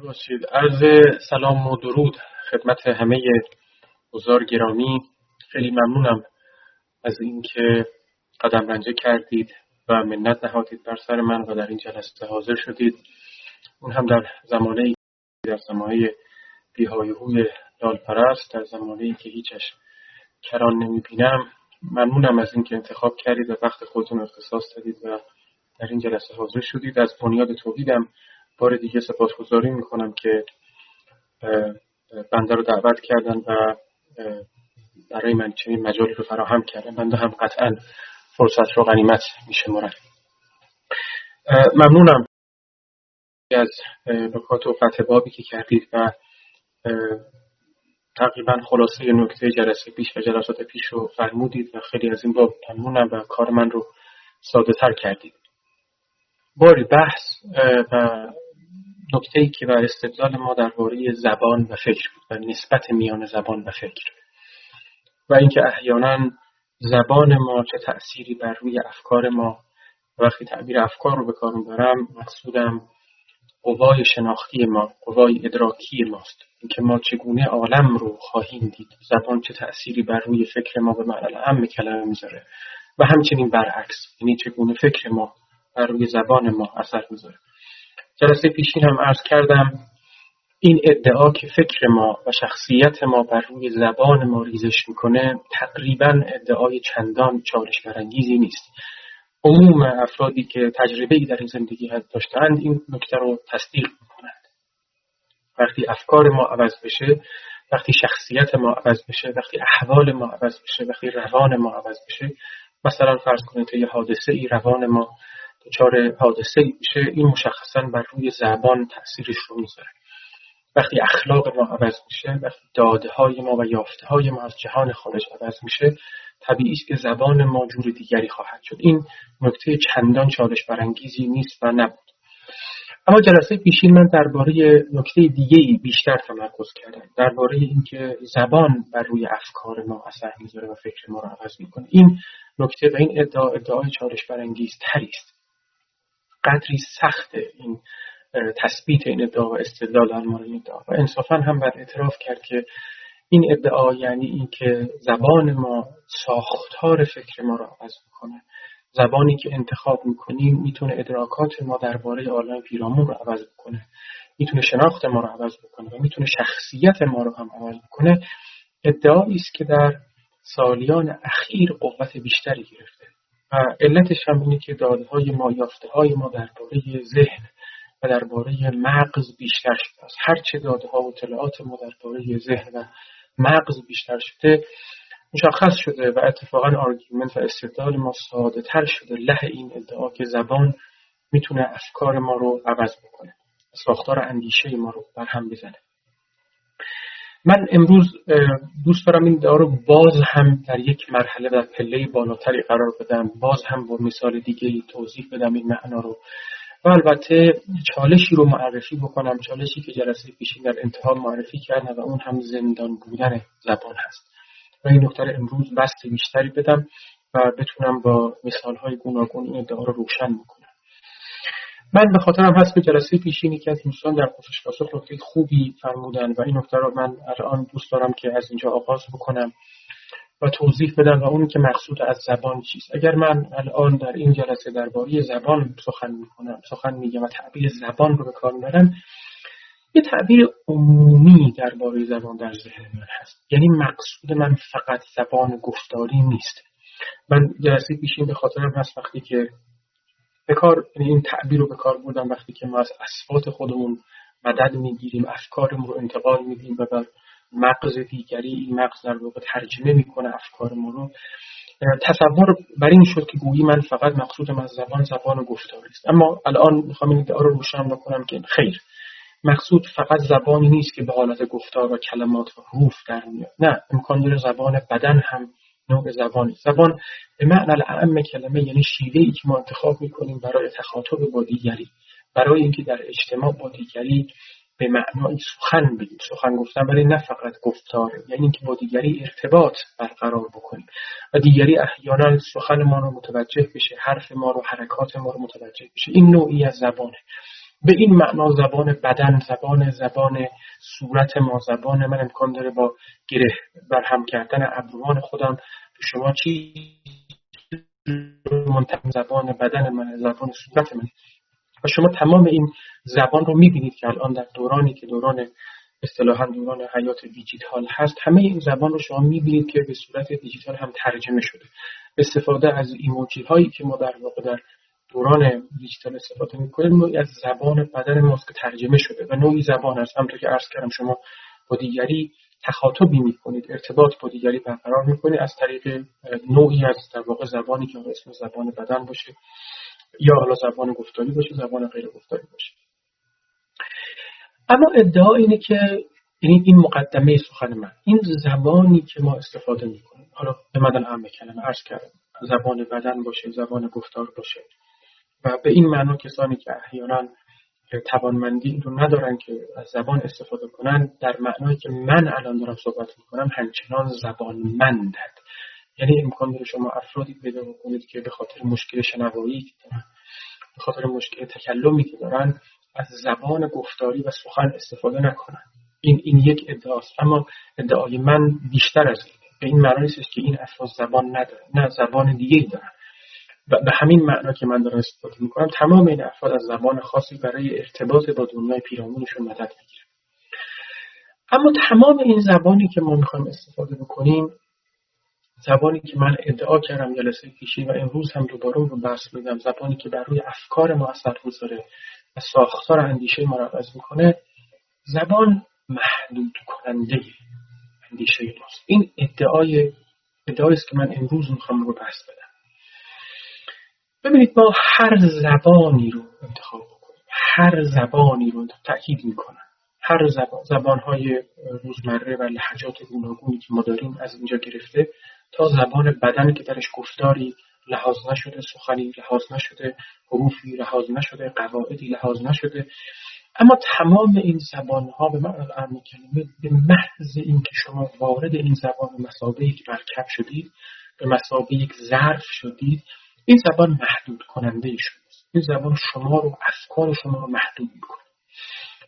باشید عرض سلام و درود خدمت همه حضار گرامی. خیلی ممنونم از اینکه قدم رنجه کردید و منت نهادید بر سر من و در این جلسه حاضر شدید. اون هم در زمانه در زمانه بیهایهوی لال پرست در زمانه که هیچش کران نمی بینم ممنونم از اینکه انتخاب کردید و وقت خودتون اختصاص دادید و در این جلسه حاضر شدید. از بنیاد توحیدم بار دیگه سپاسگزاری می‌کنم که بنده رو دعوت کردن و برای من چنین مجالی رو فراهم کردن. بنده هم قطعا فرصت رو غنیمت میشمارم ممنونم از نکات و فتح بابی که کردید و تقریبا خلاصه نکته جلسه پیش و جلسات پیش رو فرمودید و خیلی از این باب ممنونم و کار من رو ساده تر کردید. باری بحث و نکته که بر استدلال ما درباره زبان و فکر بود و نسبت میان زبان و فکر. و اینکه احیانا زبان ما چه تأثیری بر روی افکار ما وقتی تعبیر افکار رو به کار می‌برم مقصودم قوای شناختی ما قوای ادراکی ماست. اینکه ما چگونه عالم رو خواهیم دید زبان چه تأثیری بر روی فکر ما به معنی هم کلمه می‌ذاره. و همچنین برعکس یعنی چگونه فکر ما بر روی زبان ما اثر می‌ذاره. جلسه پیشین هم عرض کردم این ادعا که فکر ما و شخصیت ما بر روی زبان ما ریزش می‌کنه تقریبا ادعای چندان چالش برانگیزی نیست. عموم افرادی که تجربه در این زندگی داشتند این نکته رو تصدیق می‌کنند. وقتی افکار ما عوض بشه وقتی شخصیت ما عوض بشه وقتی احوال ما عوض بشه وقتی روان ما عوض بشه مثلا فرض کنید یه حادثه ای روان ما دچار حادثه ای میشه این مشخصا بر روی زبان تاثیرش رو می‌ذاره. وقتی اخلاق ما عوض میشه وقتی داده های ما و یافته های ما از جهان خارج عوض میشه طبیعی است که زبان ما جور دیگری خواهد شد. این نکته چندان چالش برانگیزی نیست و نبود. اما جلسه پیشین من درباره نکته دیگه بیشتر تمرکز کردم. درباره اینکه زبان بر روی افکار ما اثر می‌ذاره و فکر ما رو عوض می‌کنه. این نکته و این ادعا ادعای چالش برانگیز تری است. قدری سخت این تثبیت این ادعا و استدلال در مورد این ادعا. و انصافا هم بر اعتراف کرد که این ادعا یعنی اینکه زبان ما ساختار فکر ما را عوض می‌کنه. زبانی که انتخاب می‌کنیم می‌تونه ادراکات ما درباره عالم پیرامون رو عوض بکنه. می‌تونه شناخت ما رو عوض بکنه و می‌تونه شخصیت ما رو هم عوض بکنه. ادعایی است که در سالیان اخیر قوت بیشتری گرفته. و علتش هم اینه که داده های ما یافته های ما درباره ذهن و درباره مغز بیشتر شده است. هرچه داده ها و اطلاعات ما درباره ذهن و مغز بیشتر شده مشخص شده و اتفاقا آرگومنت و استدلال ما ساده تر شده. له این ادعا که زبان می‌تونه افکار ما رو عوض بکنه ساختار اندیشه ما رو بر هم بزنه. من امروز دوست دارم این ادعا رو باز هم در یک مرحله در پله بالاتری قرار بدم. باز هم با مثال دیگه توضیح بدم این معنا رو. و البته چالشی رو معرفی بکنم چالشی که جلسه پیشین در انتها معرفی کردم و اون هم زندان بودن زبان هست. و این نکته امروز بست بیشتری بدم و بتونم با مثال های گوناگون این ادعا رو روشن بکنم. من به خاطرم هست به جلسه پیشینی که از دوستان در پرسش پاسخ نکته خوبی فرمودن و این نکته رو من الان دوست دارم که از اینجا آغاز بکنم و توضیح بدم و اون که مقصود از زبان چیست. اگر من الان در این جلسه درباره زبان سخن می‌کنم سخن میگم و تعبیر زبان رو به کار می‌برم یه تعبیر عمومی درباره زبان در ذهن من هست. یعنی مقصود من فقط زبان گفتاری نیست. من جلسه پیشین به خاطرم هست وقتی که به کار یعنی این تعبیر رو به کار بردم وقتی که ما از اسفات خودمون مدد می‌گیریم افکارمون رو انتقال میدیم و بر مغز دیگری این مغز در واقع ترجمه می‌کنه افکار ما رو تصور بر این شد که گویی من فقط مقصودم از زبان زبان گفتاری است. اما الان می‌خوام این رو روشن بکنم که خیر. مقصود فقط زبانی نیست که به حالت گفتار و کلمات و حروف در میاد. نه امکان داره زبان بدن هم نوع زبانی زبان. به معنی اعم کلمه یعنی شیوه ای که ما انتخاب می‌کنیم برای تخاطب با دیگری برای اینکه در اجتماع با دیگری به معنای سخن بگیم. سخن گفتن ولی نه فقط گفتار یعنی اینکه با دیگری ارتباط برقرار بکنیم. و دیگری احیانا سخن ما رو متوجه بشه حرف ما رو حرکات ما رو متوجه بشه. این نوعی از زبانه. به این معنا زبان بدن زبان زبان صورت ما زبان من امکان داره با گره برهم کردن ابروان خودم. به شما چی؟ منتقل زبان بدن من زبان صورت من. و شما تمام این زبان رو می‌بینید که الان در دورانی که دوران اصطلاحا دوران حیات دیجیتال هست همه این زبان رو شما می‌بینید که به صورت دیجیتال هم ترجمه شده. استفاده از ایموجی هایی که ما در واقع در دوران دیجیتال استفاده می‌کنیم نوعی از زبان بدن ماست که ترجمه شده و نوعی زبان است. همونطور که عرض کردم شما با دیگری تخاطبی می‌کنید ارتباط با دیگری برقرار می‌کنید. از طریق نوعی از در واقع زبانی که اسم زبان بدن باشه یا حالا زبان گفتاری باشه زبان غیر گفتاری باشه. اما ادعا اینه که یعنی این مقدمه سخن من این زبانی که ما استفاده می‌کنیم. حالا به مدن عمه کلمه عرض کردم. زبان بدن باشه زبان گفتار باشه. و به این معنا کسانی که احیانا توانمندی رو ندارن که از زبان استفاده کنن در معنایی که من الان دارم صحبت می‌کنم همچنان زبانمندند. یعنی امکان داره شما افرادی پیدا بکنید که به خاطر مشکل شنوایی به خاطر مشکل تکلمی که دارن از زبان گفتاری و سخن استفاده نکنن. این این یک ادعاست. اما ادعای من بیشتر از این. به این معنی نیست که این افراد زبان ندارن نه زبان دیگه دارن. و به همین معنا که من دارم استفاده می‌کنم تمام این افراد از زبان خاصی برای ارتباط با دنیای پیرامونشون مدد می‌گیرن. اما تمام این زبانی که ما می‌خوایم استفاده بکنیم زبانی که من ادعا کردم جلسه پیشی و امروز هم دوباره رو بحث میدم زبانی که بر روی افکار ما اثر گذاره و ساختار اندیشه ما را عوض می‌کنه زبان محدود کننده اندیشه ماست. این ادعای ادعایی است که من امروز می‌خوام رو بحث بدم. ببینید ما هر زبانی رو انتخاب بکنیم هر زبانی رو تأکید می‌کنم. هر زبان زبانهای روزمره و لحجات گوناگونی که ما داریم از اینجا گرفته تا زبان بدن که درش گفتاری لحاظ نشده سخنی لحاظ نشده حروفی لحاظ نشده قواعدی لحاظ نشده. اما تمام این زبان ها به معنی عام کلمه به محض اینکه شما وارد این زبان مسابقه یک مرکب شدید به مسابقه یک ظرف شدید این زبان محدود کننده شماست. این زبان شما رو افکار شما رو محدود می‌کنه.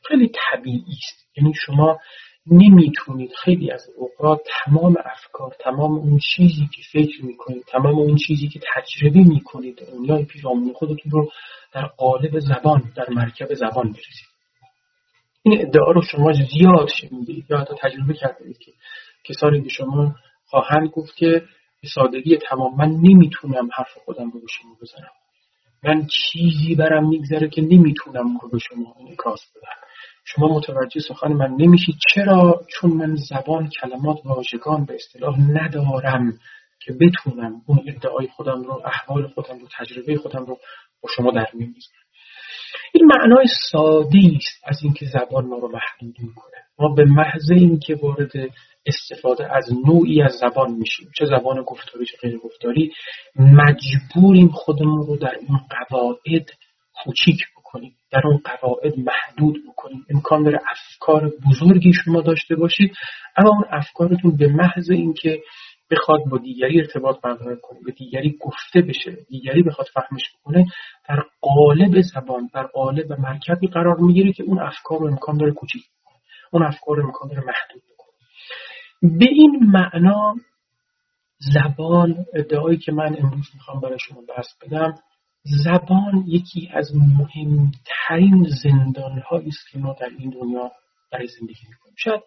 خیلی طبیعی است. یعنی شما نمی‌تونید خیلی از اوقات تمام افکار تمام اون چیزی که فکر می‌کنید تمام اون چیزی که تجربه می‌کنید دنیای پیرامون خودتون رو در قالب زبان در مرکب زبان بریزید این ادعا رو شما زیاد شنیدید. یا حتی تجربه کردید که کسانی به شما خواهند گفت که به سادگی تمام. من نمی‌تونم حرف خودم رو به شما بزنم. من چیزی برم میگذره که نمی‌تونم رو به شما انعکاس بدم. شما متوجه سخن من نمیشید چرا؟ چون من زبان کلمات واژگان به اصطلاح ندارم که بتونم اون ادعای خودم رو احوال خودم رو تجربه خودم رو با شما در میون این معنای ساده است از اینکه زبان ما رو محدود می‌کنه. ما به محض اینکه وارد استفاده از نوعی از زبان میشیم. چه زبان گفتاری چه غیر گفتاری مجبوریم خودمون رو در این قواعد کوچیک بکنیم. در اون قواعد محدود بکنیم. امکان داره افکار بزرگی شما داشته باشید اما اون افکارتون به محض اینکه بخواد با دیگری ارتباط برقرار کنه به دیگری گفته بشه دیگری بخواد فهمش بکنه در قالب زبان در قالب مرکبی قرار می‌گیره که اون افکار رو امکان داره کوچیک اون افکار رو امکان داره محدود بکنه. به این معنا زبان ادعایی که من امروز می‌خوام برای شما بحث بدم زبان یکی از مهمترین زندان است که ما در این دنیا برای زندگی می‌کنیم. شاید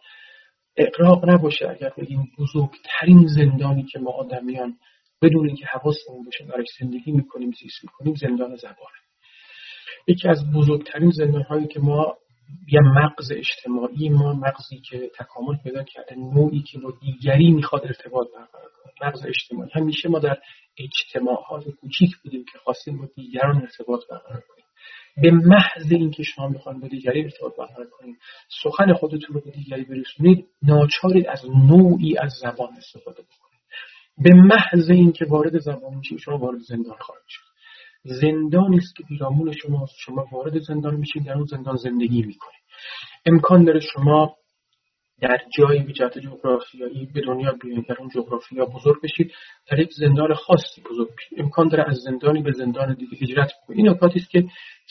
اقراق نباشه اگر بگیم بزرگترین زندانی که ما آدمیان بدون اینکه حواسمون باشه برای زندگی می‌کنیم زیست می‌کنیم زندان زبانه. یکی از بزرگترین زندان هایی که ما یه مغز اجتماعی ما مغزی که تکامل پیدا کرده نوعی که با دیگری می‌خواد ارتباط برقرار کنه. مغز اجتماعی. همیشه ما در اجتماعات کوچیک بودیم که خواستیم با دیگران ارتباط برقرار کنیم. به محض اینکه شما می‌خوان با دیگری ارتباط برقرار کنید سخن خودتون رو به دیگری برسونید ناچارید از نوعی از زبان استفاده بکنید. به محض اینکه وارد زبان میشید شما وارد زندان خواهید شد. زندانی است که پیرامون شما شما وارد زندان میشید در اون زندان زندگی می‌کنید. امکان داره شما در جایی به جهت جغرافیایی به دنیا بیاید در اون جغرافیا بزرگ بشید در یک زندان خاصی بزرگ بشید. امکان داره از زندانی به زندان دیگه هجرت کنید. این نکاتی است که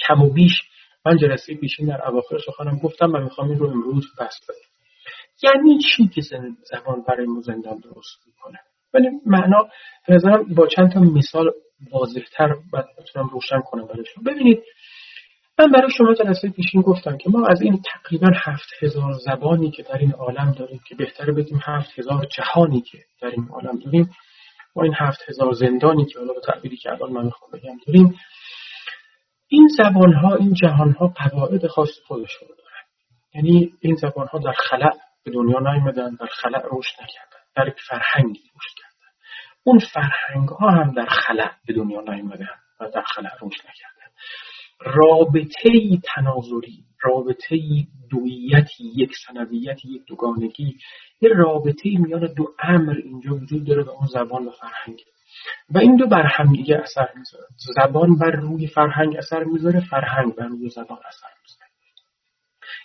کم و بیش من جلسه پیشین در اواخر سخنم گفتم و می‌خوام این رو امروز بس بدم یعنی چی که زبان برای ما زندان درست می‌کنه؟ ولی معنا نظرم با چند تا مثال واضحتر بتونم روشن کنم برایشون. ببینید من برای شما جلسه پیشین گفتم که ما از این تقریبا هفت هزار زبانی که در این عالم داریم که بهتره بگیم هفت هزار جهانی که در این عالم داریم ما این هفت هزار زندانی که حالا به تعبیری که الان من می‌خوام بگم داریم این زبان ها این جهان ها قواعد خاص خودشون دارن. یعنی این زبان ها در خلع به دنیا نیومدن در خلع رشد نکردن در یک فرهنگی رشد کردن. اون فرهنگ ها هم در خلع به دنیا نیومدن و در خلع رشد نکردن. رابطه تناظری رابطه دویتی یک سنویتی یک دوگانگی یه رابطه میان دو امر اینجا وجود داره به اون زبان و فرهنگ. و این دو بر هم دیگه اثر می‌ذاره. زبان بر روی فرهنگ اثر می‌ذاره فرهنگ بر روی زبان اثر می‌ذاره.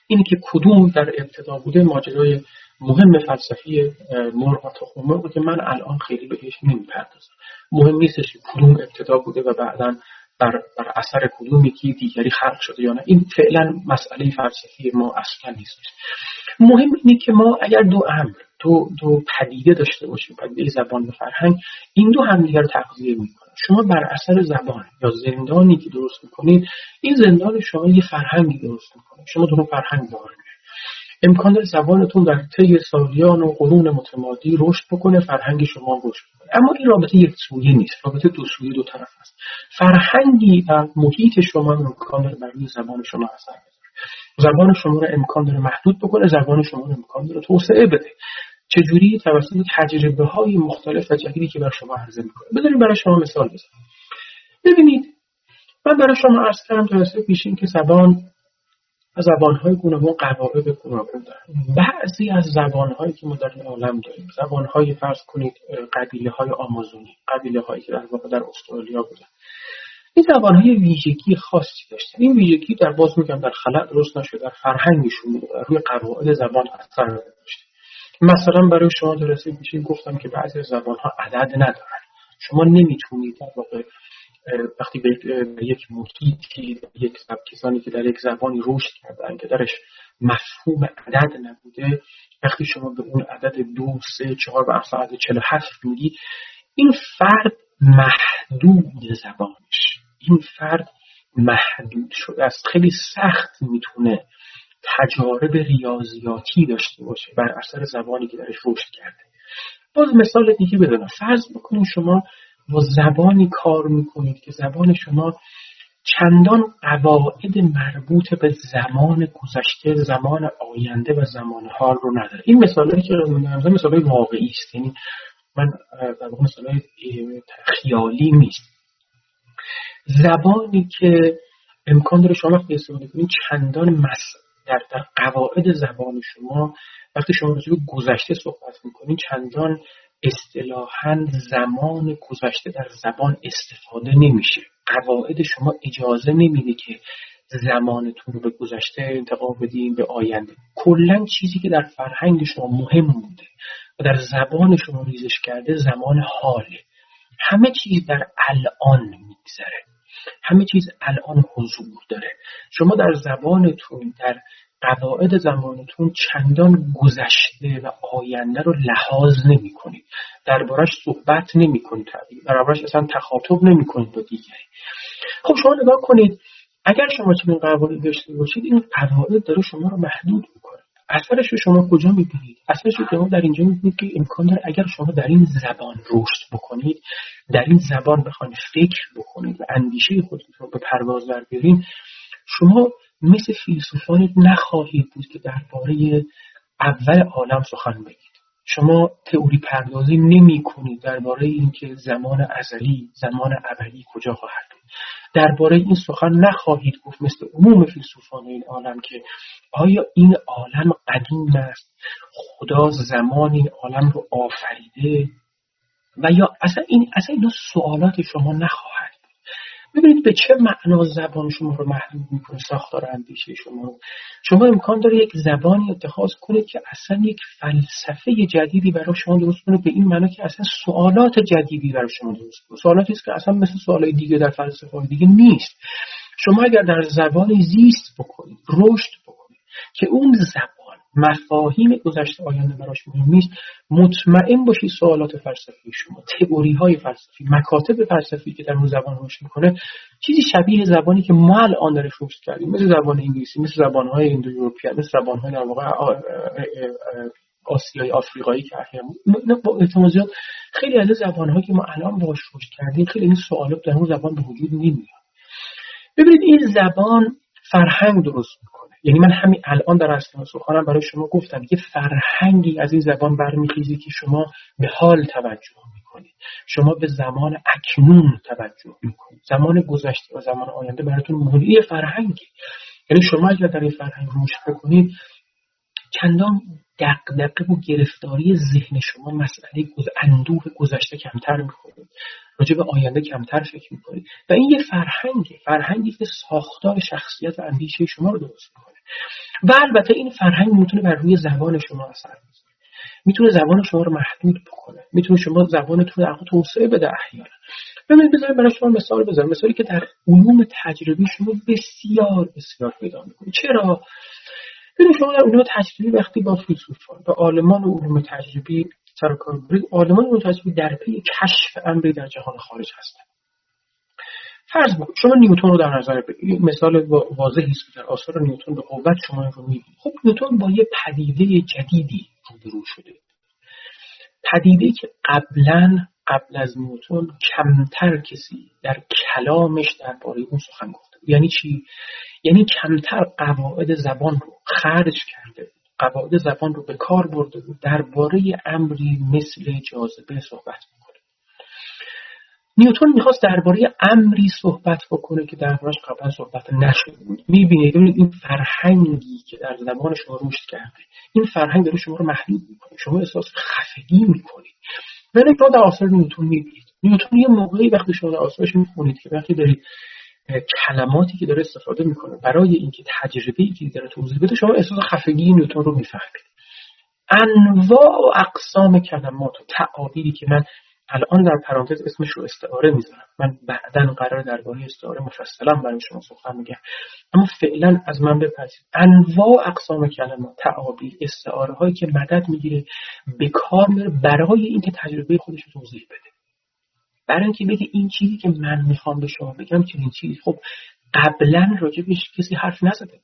اینی که کدوم در ابتدا بوده ماجرای مهم فلسفی مرغ و تخم مرغ که من الان خیلی بهش نمی‌پردازم. مهم نیستش کدوم ابتدا بوده و بعدا بر, بر اثر کدوم یکی دیگری خلق شده یا نه این فعلا مسئله فلسفی ما اصلا نیست. مهم اینه که ما اگر دو امر دو, دو پدیده داشته باشیم پدیده زبان و فرهنگ این دو هم دیگر تغذیه می‌کنن. شما بر اثر زبان یا زندانی که درست می‌کنید این زندان شما یه فرهنگی درست می‌کنه. شما دو فرهنگ دارید. امکان داره زبانتون در طی سالیان و قرون متمادی رشد بکنه فرهنگ شما رشد بکنه. اما این رابطه یک سویه نیست رابطه دو سویه دو طرف است. فرهنگی و محیط شما امکان داره بر روی زبان شما اثر زبان شما رو امکان داره محدود بکنه زبان شما رو امکان داره توسعه بده. چجوری؟ توسط تجربه های مختلف و جدیدی که بر شما عرضه می‌کنه. بذاریم برای شما مثال بزنم. ببینید من برای شما عرض کردم پیشین که زبان زبانهای گوناگون قواعد گوناگون دارن بعضی از زبانهایی که ما در عالم داریم زبانهای فرض کنید قبیله های آمازونی قبیله هایی که در واقع در استرالیا بودن. این زبانهای ویژگی خاصی داشتن. این ویژگی در باز میگم در خلق درست نشده در فرهنگشون روی قواعد زبان اثر داشته مثلا برای شما درسته پیشین گفتم که بعضی از زبانها عدد ندارن. شما نمی‌تونید در واقع وقتی به یک محیطی یک کسانی که در یک زبانی رشد کردن که درش مفهوم عدد نبوده وقتی شما به اون عدد دو سه چهار و عدد چلو هفت میگی این فرد محدود زبانش. این فرد محدود شده است. خیلی سخت می‌تونه تجارب ریاضیاتی داشته باشه بر اثر زبانی که درش رشد کرده. باز مثال دیگه بدونم. فرض بکنید شما با زبانی کار می‌کنید که زبان شما چندان قواعد مربوط به زمان گذشته زمان آینده و زمان حال رو نداره. این مثالی که من مثال واقعی است. یعنی من در مثال خیالی نیست. زبانی که امکان داره شما وقتی استفاده کنید چندان مس در, در قواعد زبان شما وقتی شما راجع گذشته صحبت می‌کنید چندان اصطلاحا زمان گذشته در زبان استفاده نمیشه. قواعد شما اجازه نمیده که زمانتون رو به گذشته انتقال بدین به آینده. کلا چیزی که در فرهنگ شما مهم بوده و در زبان شما ریزش کرده زمان حاله. همه چیز در الان میگذره. همه چیز الان حضور داره. شما در زبانتون در قواعد زمانتون چندان گذشته و آینده رو لحاظ نمی کنید دربارش صحبت نمی کنید دربارش اصلا تخاطب نمی کنید با دیگری. خب شما نگاه کنید اگر شما چنین قواعد داشته باشید این قواعد داره شما رو محدود می‌کنه. اثرش رو شما کجا می‌بینید؟ اثرش رو شما در اینجا می‌بینید که امکان داره اگر شما در این زبان رشد بکنید در این زبان بخواید فکر بکنید و اندیشه خودتون رو به پرواز در شما مثل فیلسوفان نخواهید بود که درباره اول عالم سخن بگید. شما تئوری پردازی نمی کنید درباره اینکه زمان ازلی زمان ابدی کجا خواهد بود. درباره این سخن نخواهید گفت مثل عموم فیلسوفان این عالم که آیا این عالم قدیم است؟ خدا زمان این عالم رو آفریده؟ و یا اصلا این اصلا این سوالات شما نخواهد ببینید به چه معنا زبان شما رو محدود می‌کنه ساختار اندیشه شما رو. شما امکان داره یک زبانی اتخاذ کنید که اصلا یک فلسفه جدیدی برای شما درست کنه به این معنا که اصلا سوالات جدیدی برای شما درست کنه. سوالاتی است که اصلا مثل سوالای دیگه در فلسفه های دیگه نیست. شما اگر در زبانی زیست بکنید رشد بکنید که اون زبان مفاهیم گذشته آینده براش مهم نیست. مطمئن باشید سوالات فلسفی شما تئوری های فلسفی مکاتب فلسفی که در اون زبان رشد می‌کنه چیزی شبیه زبانی که ما الان درش رشد کردیم مثل زبان انگلیسی مثل زبان های ایندو مثل زبان های در واقع آسیای آفریقایی که خیلی از زبان که ما الان باش رشد کردیم خیلی این سوالات در اون زبان به وجود نمیاد. ببینید این زبان فرهنگ درست می‌کنه. یعنی من همین الان در اصل سخنم برای شما گفتم. یه فرهنگی از این زبان برمیخیزی که شما به حال توجه می‌کنید. شما به زمان اکنون توجه می‌کنید. زمان گذشته و زمان آینده براتون مهمی فرهنگی. یعنی شما اگر در این فرهنگ رشد بکنید چندان دقدقه و گرفتاری ذهن شما مسئله اندوه گذشته کمتر می‌کنید راجع به آینده کمتر فکر می‌کنید و این یه فرهنگه. فرهنگی که ساختار شخصیت و اندیشه شما رو درست می‌کنه. و البته این فرهنگ می‌تونه بر روی زبان شما اثر بذاره. می‌تونه زبان شما رو محدود بکنه. می‌تونه شما زبانتون رو توسعه بده احیانا. ببینید بذارید برای شما مثال بزنم. مثالی که در علوم تجربی شما بسیار بسیار پیدا می‌کنید. چرا؟ ببینید شما در علوم تجربی وقتی با فیلسوفان و عالمان علوم تجربی سر کار برید عالمان علوم تجربی در پی کشف امری در جهان خارج هستند. فرض بکن شما نیوتن رو در نظر بگیرید. مثال واضحی است در آثار نیوتن به قوت شما رو می‌بینید. خب نیوتن با یه پدیده جدیدی روبرو شده. پدیده که قبلا قبل از نیوتن کمتر کسی در کلامش درباره اون سخن گفته یعنی چی؟ یعنی کمتر قواعد زبان رو خرج کرده قواعد زبان رو به کار برده بود. درباره امری مثل جاذبه صحبت می‌کنه. نیوتن می‌خواست درباره امری صحبت بکنه که دربارش قبلا صحبت نشده بود می‌بینید این فرهنگی که در زبان شما رشد کرده این فرهنگ داره شما رو محدود می‌کنه. شما احساس خفگی می‌کنید. ولی در آثار نیوتن می‌بینید. نیوتن یه موقعی وقتی شما آثارش می‌خونید که وقتی دارید کلماتی که داره استفاده می‌کنه برای اینکه تجربه ای که داره توضیح بده شما احساس خفگی نیوتن رو می‌فهمید. انواع و اقسام کلمات و تعابیری که من الان در پرانتز اسمش رو استعاره می‌ذارم. من بعدا قرار درباره استعاره مفصلا برای شما سخن میگم. اما فعلا از من بپذیرید انواع اقسام کلمات تعابیر استعاره هایی که مدد می‌گیره به کار برای اینکه تجربه خودش رو توضیح بده. برای اینکه بگه این چیزی که من می‌خوام به شما بگم چنین چیزی خب قبلا راجبش کسی حرف نزده.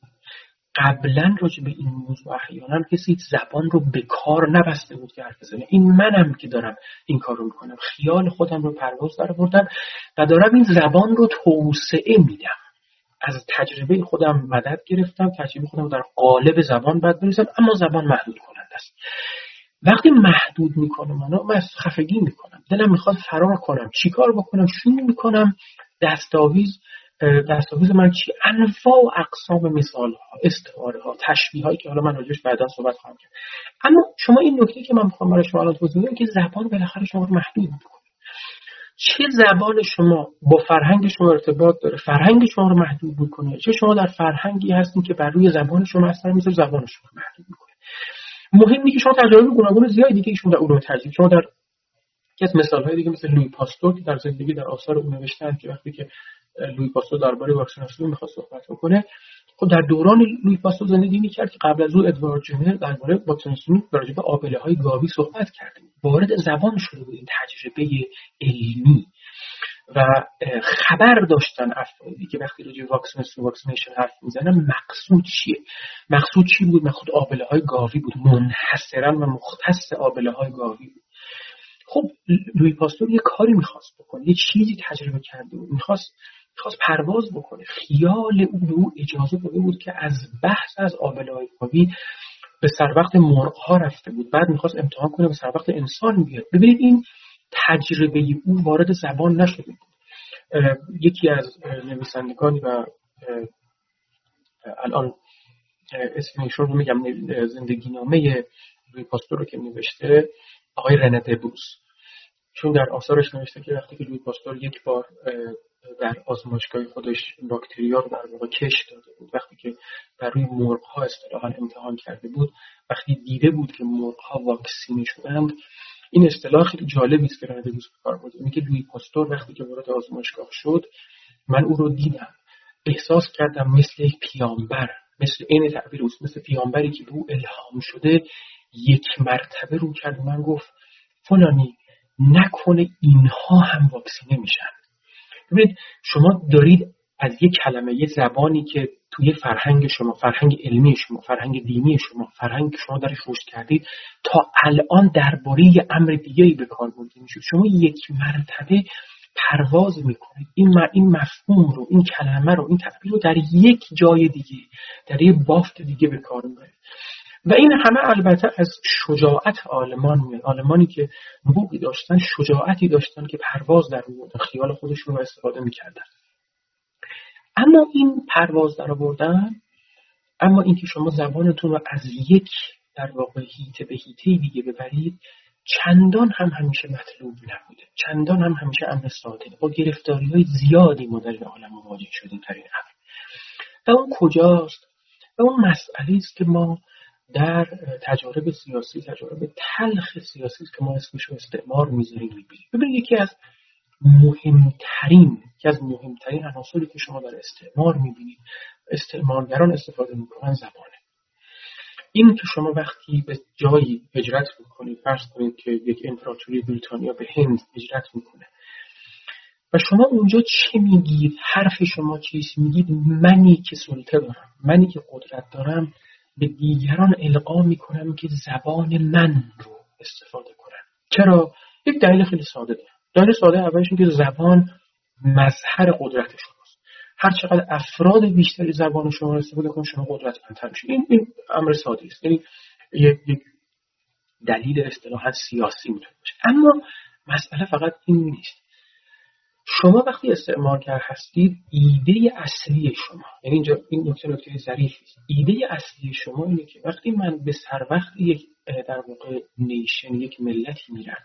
قبلا راجع به این موضوع احیانا کسی زبان رو به کار نبسته بود که حرف بزنه. این منم که دارم این کار رو می‌کنم. خیال خودم رو پرواز در بردم و دارم این زبان رو توسعه میدم. از تجربه خودم مدد گرفتم تجربه خودم در قالب زبان بد بریزم اما زبان محدود کننده است. وقتی محدود می‌کنم من خفگی می‌کنم دلم می‌خواد فرار کنم چیکار بکنم شروع می‌کنم دستاویز دستاویز من چی؟ انواع و اقسام مثال ها استعاره ها تشبیه هایی که حالا من راجعش بعدا صحبت خواهم کرد. اما شما این نکته که من می‌خوام برای شما الان توضیح که زبان بالاخره شما رو محدود می‌کنه. چه زبان شما با فرهنگ شما ارتباط داره؟ فرهنگ شما رو محدود می‌کنه چه؟ شما در فرهنگی هستین که بر روی زبان شما اثر می‌ذاره زبان شما محدود می‌کنه. مهم که شما تجربه گوناگون زیادی که شما در علوم تجربه شما در یکی از مثال های دیگه مثل لویی پاستور که در زندگی در آثار او نوشتن که وقتی که لویی پاستور درباره واکسیناسیون می‌خواست صحبت بکنه خب در دوران لویی پاستور زندگی می‌کرد که قبل از او ادوارد جنر درباره واکسیناسیون در به آبله های گاوی صحبت کرده وارد زبان شده بود این تجربه علمی. و خبر داشتن افرادی که وقتی راجع واکسیناسیون vaccination حرف می‌زنن مقصود چیه؟ مقصود چی بود؟ مقصود آبله های گاوی بود. منحصرا و مختص آبله های گاوی بود. خب لوی پاستور یه کاری می‌خواست بکنه. یه چیزی تجربه کرده بود. می‌خواست می‌خواست پرواز بکنه. خیال او به او اجازه داده بود که از بحث از آبلای گاوی به سر وقت مرغ ها رفته بود. بعد می‌خواست امتحان کنه به سر وقت انسان بیاد ببینید این تجربه او وارد زبان نشده بود. یکی از نویسندگانی و الان اسم ایشون رو میگم زندگی نامه روی پاستور رو که نوشته آقای رنه دبوس. چون در آثارش نوشته که وقتی که لوی پاستور یک بار در آزمایشگاه خودش باکتریا رو در واقع کش داده بود وقتی که بر روی مرغ ها امتحان کرده بود وقتی دیده بود که مرغ ها واکسینی شدند این اصطلاح خیلی جالبی است که رنده دوست کار بود اینکه لوی پاستور وقتی که وارد آزمایشگاه شد من او رو دیدم. احساس کردم مثل یک پیامبر مثل این تعبیر اوست مثل پیامبری که به او الهام شده یک مرتبه رو کرد من گفت فلانی نکنه اینها هم واکسینه میشن. ببینید شما دارید از یک کلمه یه زبانی که توی فرهنگ شما فرهنگ علمی شما فرهنگ دینی شما فرهنگ شما درش رشد کردید تا الان درباره امر دیگری به کار می‌شود. شما یک مرتبه پرواز می‌کنید. این این مفهوم رو این کلمه رو این تعبیر رو در یک جای دیگه در یک بافت دیگه به کار می‌برید. و این همه البته از شجاعت آلمان میاد. آلمانی که نبوغی داشتن شجاعتی داشتن که پرواز در خیال خودشون رو استفاده می‌کردن. اما این پرواز در آوردن اما اینکه شما زبانتون رو از یک در واقع هیته به هیته دیگه ببرید چندان هم همیشه مطلوب نبوده. چندان هم همیشه امر ساده. با گرفتاری های زیادی ما در عالم مواجه شدیم در این امر. و اون کجاست؟ و اون مسئله است که ما در تجارب سیاسی تجارب تلخ سیاسی که ما اسمش رو استعمار می‌ذاریم. می‌بینیم یکی از مهمترین یکی از مهمترین عناصری که شما در استعمار می‌بینید استعمارگران استفاده می‌کنن زبانه. این که شما وقتی به جایی هجرت می‌کنید فرض کنید که یک امپراتوری بریتانیا به هند هجرت می‌کنه و شما اونجا چه میگید؟ حرف شما چیست؟ میگید منی که سلطه دارم منی که قدرت دارم به دیگران القا می‌کنم که زبان من رو استفاده کنم چرا؟ یک دلیل خیلی ساده دارم. دلیل ساده اولش که زبان مظهر قدرت شماست. هر چقدر افراد بیشتری زبان شما رو استفاده کنن شما قدرتمندتر میشید این این امر ساده است. یعنی یک دلیل اصطلاحا سیاسی می‌تونه باشه. اما مسئله فقط این نیست. شما وقتی استعمارگر هستید ایده اصلی شما یعنی اینجا این نکته نکته ظریفی است. ایده اصلی شما اینه که وقتی من به سر وقت یک در واقع نیشن یک ملتی میرم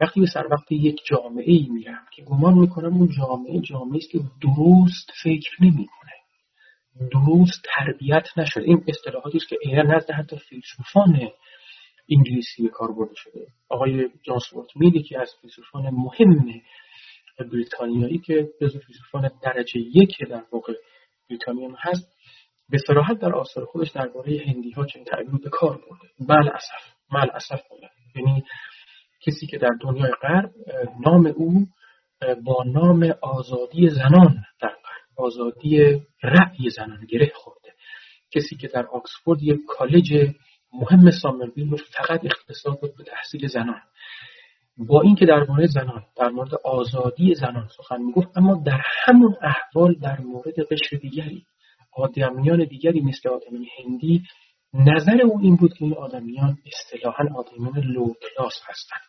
وقتی به سر وقت یک جامعه ای میرم که گمان می‌کنم اون جامعه جامعه است که درست فکر نمی‌کنه. درست تربیت نشده. این اصطلاحاتی است که عینا نزد حتی فیلسوفان انگلیسی به کار برده شده. آقای جان سوارت میل که از فیلسوفان مهم بریتانیایی که جزو فیلسوفان درجه یک در واقع بریتانیا هست به صراحت در آثار خودش درباره هندی ها چنین تعبیر به کار برده. بل اسف. مل اسف یعنی کسی که در دنیای غرب نام او با نام آزادی زنان در غرب آزادی رأی زنان گره خورده. کسی که در آکسفورد یک کالج مهم سامربیل رو فقط اختصاص داد به تحصیل زنان. با اینکه در مورد زنان در مورد آزادی زنان سخن می‌گفت اما در همون احوال در مورد قشر دیگری آدمیان دیگری مثل آدمیان هندی نظر او این بود که این آدمیان اصطلاحا آدمیان لو کلاس هستند.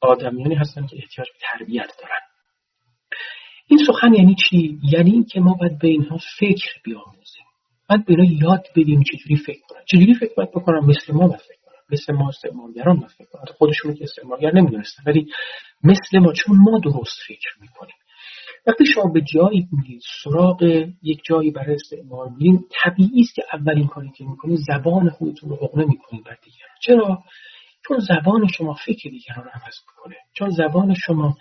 آدمیانی هستند که احتیاج به تربیت دارن. این سخن یعنی چی؟ یعنی اینکه ما باید به اینها فکر بیاموزیم. باید به یاد بدیم چجوری فکر کنن. چجوری فکر باید بکنم مثل ما باید فکر کنم مثل ما استعمارگران باید فکر کنن. خودشون که استعمارگر نمی‌دونستن ولی مثل ما چون ما درست فکر می‌کنیم. وقتی شما به جایی میرید سراغ یک جایی برای استعمار میرین طبیعی است که اولین کاری که می‌کنید زبان خودتون رو حقنه می‌کنید بر دیگران. چرا؟ چون زبان شما فکر دیگران رو عوض می‌کنه. چون زبان شما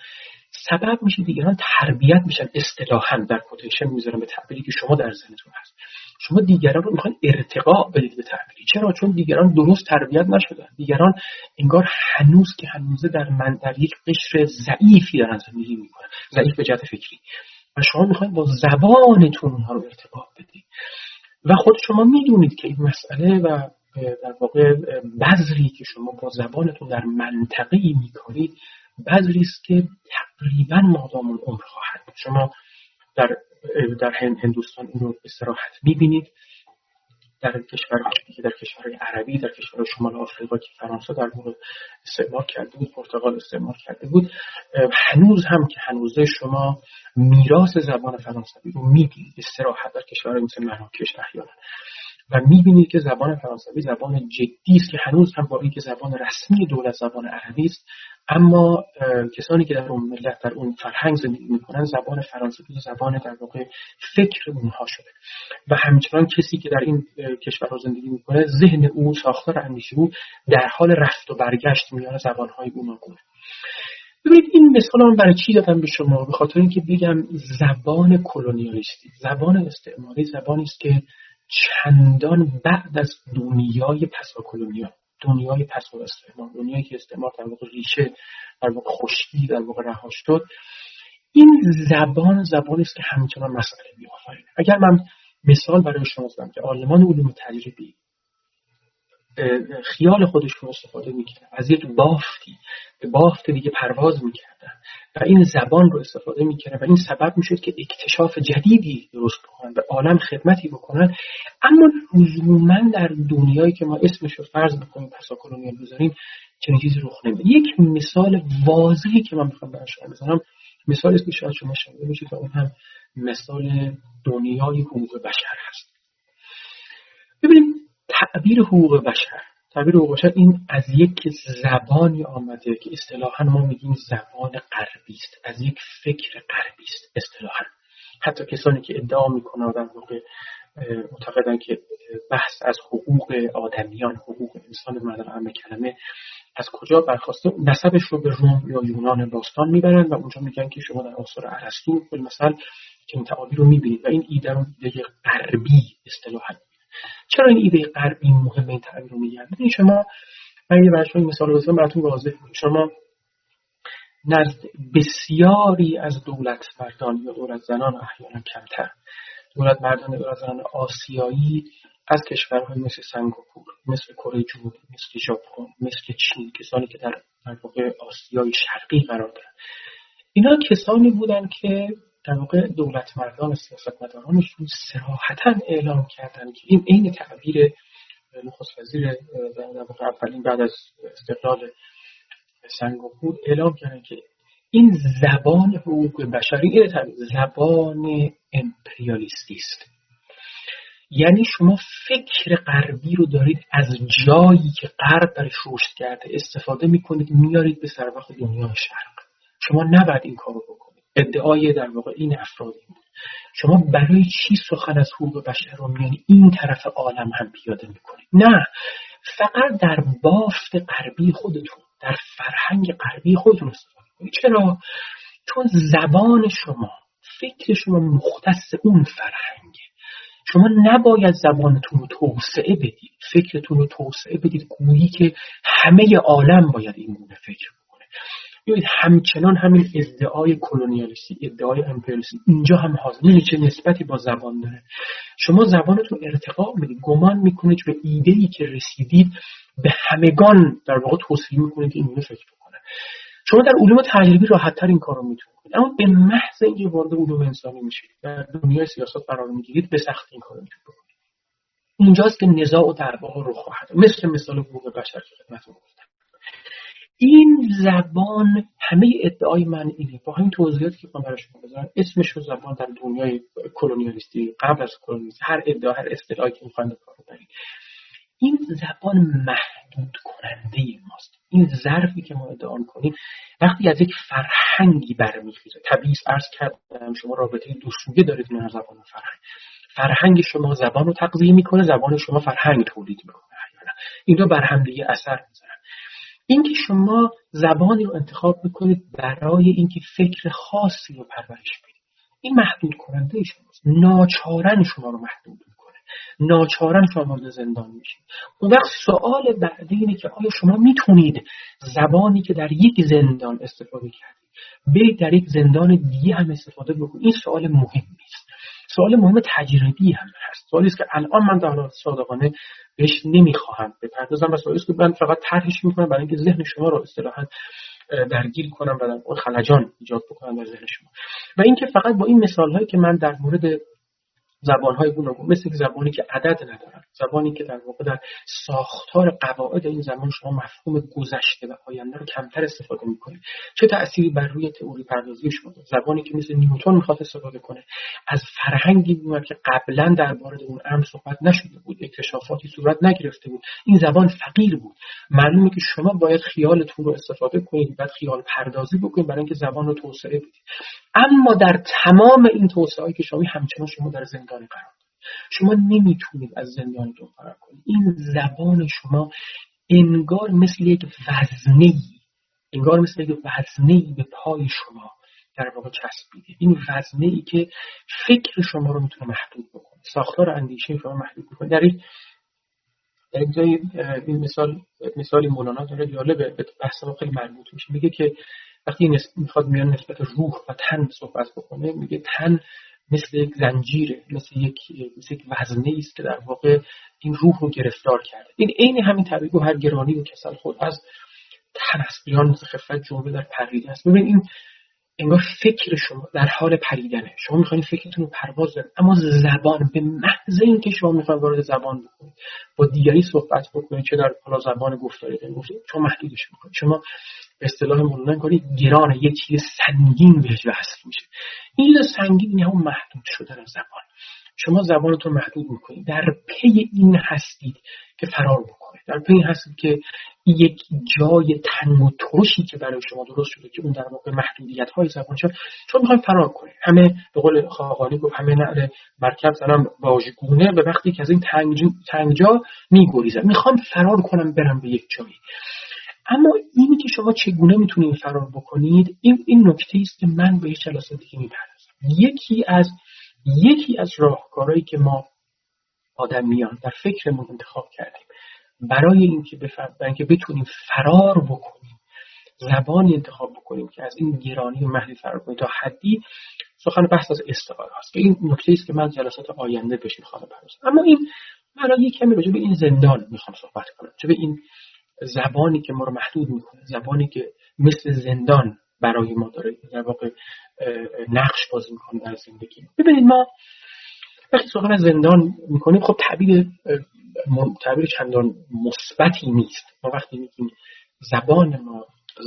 سبب میشه دیگران تربیت میشن اصطلاحا در کوتیشن می‌ذارم به تعبیری که شما در ذهنتون هست. شما دیگران رو می‌خوان ارتقا بدید به تعبیری چرا؟ چون دیگران درست تربیت نشدن. دیگران انگار هنوز که هنوزه در من در یک قشر ضعیفی دارن زندگی می‌کنن. ضعیف به جهت فکری. و شما می‌خواید با زبانتون اونها رو ارتقا بدید. و خود شما می‌دونید که این مسئله و در واقع بذری که شما با زبانتون در منطقه می‌کنید بذری است که تقریبا مادام العمر خواهد شما در در هندوستان این رو به صراحت می‌بینید. در کشور در کشور عربی در کشور شمال آفریقا که فرانسه در مورد استعمار کرده بود پرتغال استعمار کرده بود هنوز هم که هنوزه شما میراث زبان فرانسوی رو می‌بینید استراحت در کشور مثل مراکش احیانا. و می‌بینید که زبان فرانسوی زبان جدی است که هنوز هم با اینکه زبان رسمی دولت زبان عربی است اما کسانی که در اون ملت در اون فرهنگ زندگی می‌کنن زبان فرانسوی زبان در واقع فکر اونها شده. و همچنان کسی که در این کشور زندگی می‌کنه ذهن او ساختار اندیشه او در حال رفت و برگشت میان زبانهای گوناگون. ببینید این مثال هم برای چی دادم به شما؟ به خاطر اینکه بگم زبان کلونیالیستی زبان استعماری زبانی است که چندان بعد از دنیای پسا کلونیا دنیای پسا استعمار دنیایی که استعمار در واقع ریشه در واقع خشکی در واقع رها شد این زبان زبانی است که همچنان مسئله میآفرینه. اگر من مثال برای شما زدم که عالمان علوم تجربی خیال خودشون استفاده می‌کردن. از یک بافتی به بافت دیگه پرواز می‌کردن. و این زبان رو استفاده می‌کردن. و این سبب می‌شد که اکتشاف جدیدی درست بکنن به عالم خدمتی بکنن. اما لزوما در دنیایی که ما اسمش رو فرض بکنیم پسا کلونیال بذاریم چنین چیزی رخ نمیده. یک مثال واضحی که من می‌خوام برای بزنم مثال است که شاید شما شنیده باشید اون هم مثال دنیای حقوق بشر هست. ببینیم تعبیر حقوق بشر. تعبیر حقوق بشر این از یک زبانی آمده که اصطلاحا ما میگیم زبان غربی است. از یک فکر غربی است اصطلاحا. حتی کسانی که ادعا می‌کنن در واقع معتقدن که بحث از حقوق آدمیان حقوق انسان مدار همه کلمه از کجا برخواسته؟ نسبش رو به روم یا یونان باستان می‌برن و اونجا میگن که شما در آثار ارسطو مثلا که این تعابیر رو می‌بینید و این ایده رو ایده غربی اصطلاحا چرا این ایده غربی مهمه این تعبیر رو میگن؟ ببینید شما من یه برای مثال بزنم براتون واضح شما نزد بسیاری از دولت مردان یا دولت زنان احیانا کمتر. دولت مردان دولت زنان آسیایی از کشورهای مثل سنگاپور مثل کره جنوبی مثل ژاپن مثل چین کسانی که در واقع آسیای شرقی قرار دارن. اینا کسانی بودن که در واقع دولت مردان سیاستمدارانشون سراحتا اعلام کردن که این عین تعبیر نخست وزیر در واقع اولین بعد از استقلال سنگاپور اعلام کردن که این زبان حقوق بشری زبان امپریالیستی است. یعنی شما فکر غربی رو دارید از جایی که غرب برش رشد کرده استفاده می‌کنید میارید به سر وقت دنیا شرق. شما نباید این کارو بکنید. ادعای در واقع این افرادی بود. شما برای چی سخن از حقوق بشر رو میانی این طرف عالم هم پیاده می‌کنید نه فقط در بافت غربی خودتون در فرهنگ غربی خودتون استفاده کنید چرا؟ چون زبان شما فکر شما مختص اون فرهنگه. شما نباید زبانتون رو توسعه بدید فکرتون رو توسعه بدید. گویی که همه عالم باید این فکر بکنه. ببینید همچنان همین ادعای کلونیالیستی ادعای امپریالیستی اینجا هم حاضر. چه نسبتی با زبان داره؟ شما زبانتون ارتقا می‌دید گمان می‌کنید به ایده ای که رسیدید به همگان در واقع توصیه می‌کنید که این فکر بکنه. شما در علوم تجربی راحتتر این کارو می‌تونید. اما به محض اینکه وارد علوم انسانی میشید در دنیای سیاست قرار می‌گیرید به سخت این کارو می‌تونید بکنید. اینجاست که نزاع و دعواها رو خواهد مثل مثال حقوق بشر که خدمتتون گفتم. این زبان همه ادعای من اینه. با همین توضیحاتی که من برای شما بذارم اسمش رو زبان در دنیای کلونیالیستی قبل از کلونیالیستی هر ادعا هر اصطلاحی که می‌خواین کار ببرید. این زبان محدود کننده ماست. این ظرفی که ما ادعا کنیم وقتی از یک فرهنگی برمیخیزه. طبیعی عرض کردم شما رابطه دو سویه دارید من زبان و فرهنگ. فرهنگ شما زبان رو تقضیه می‌کنه زبان شما فرهنگ تولید می‌کنه. دو بر هم دیگه اثر می‌ذارن اینکه شما زبانی رو انتخاب می‌کنید برای اینکه فکر خاصی رو پرورش بدید. این محدود کننده شماست. ناچارن شما رو محدود ناچارن شما وارد زندان میشید. اون وقت سوال بعدی اینه که آیا شما می‌تونید زبانی که در یک زندان استفاده کردید به در یک زندان دیگه هم استفاده بکنید؟ این سوال مهمی است سوال مهم تجربی هم هست. سوالی است که الان من در صادقانه بهش نمی‌خواهم. بپردازم و سوالی است که من فقط طرحش می‌کنم برای اینکه ذهن شما رو اصطلاحا درگیر کنم و در خلجان ایجاد بکنم در ذهن شما. و اینکه فقط با این مثال هایی که من در مورد زبانهای گوناگون مثل زبانی که عدد ندارن. زبانی که در واقع در ساختار قواعد این زبان شما مفهوم گذشته و آینده رو کمتر استفاده می‌کنید. چه تأثیری بر روی تئوری پردازی شما؟ زبانی که مثل نیوتن می‌خواد استفاده کنه. از فرهنگی بود که قبلا درباره اون امر صحبت نشده بود اکتشافاتی صورت نگرفته بود. این زبان فقیر بود. معلومه که شما باید خیالتون رو استفاده کنید بعد خیال پردازی بکنید برای اینکه زبان رو توسعه بدید. اما در تمام این توسعه که شما همچنان شما در زندان قرار شما نمی‌تونید از زندانتون فرار کنید. این زبان شما انگار مثل یک وزنه انگار مثل یک وزنه به پای شما در واقع چسبیده. این وزنه ای که فکر شما رو می‌تونه محدود بکنه ساختار اندیشه شما محدود بکنه. در این در این مثال مثالی مولانا داره جالبه به بحث خیلی مربوط میشه. میگه که وقتی می‌خواد میان نسبت روح و تن صحبت بکنه میگه تن مثل یک زنجیره مثل یک مثل یک وزنه است که در واقع این روح رو گرفتار کرده. این عین همین طبیعی و هر گرانی و کسل خود از تن است. بیان خفت جمله در پریده است. ببین این انگار فکر شما در حال پریدنه. شما می‌خواین فکرتون رو پرواز بدن اما زبان به محض اینکه شما می‌خواین وارد زبان بکنید با دیگری صحبت بکنید چه در حالا زبان گفتاری گفتید شما محدودش می‌کنید. شما به اصطلاح مولانا کنید گران یه چیز سنگین بهش وصل میشه. این چیز سنگین یه محدود شدن زبان. شما زبانتون محدود می‌کنید. در پی این هستید که فرار بکنید. در پی این هستید که یک جای تنگ و ترشی که برای شما درست شده که اون در واقع محدودیت های زبان شد چون می‌خوایم فرار کنید. همه به قول خاقانی گفت همه نعل مرکب زنم واژگونه به وقتی که از این تنگ, جا میگریزم می‌خوام فرار کنم برم به یک جایی. اما اینی که شما چگونه می‌تونید فرار بکنید این این نکته است که من به جلساتی که می‌پردازم یکی از یکی از راهکارهایی که ما آدمیان در فکرمون انتخاب کردیم برای اینکه بفهم که بتونیم فرار بکنیم زبانی انتخاب بکنیم که از این گرانی و محلی فرار کنیم تا حدی سخن بحث از استعاره است که این نکته است که من جلسات آینده بهش می‌خوام بپردازم. اما این من یک کمی راجع به این زندان می‌خوام صحبت کنم چه به این زبانی که ما رو محدود می‌کنه زبانی که مثل زندان برای ما داره در واقع نقش بازی می‌کنه در زندگی. ببینید ما وقتی سخن زندان می‌کنیم خب تعبیر تعبیر چندان مثبتی نیست. ما وقتی میگیم زبان ما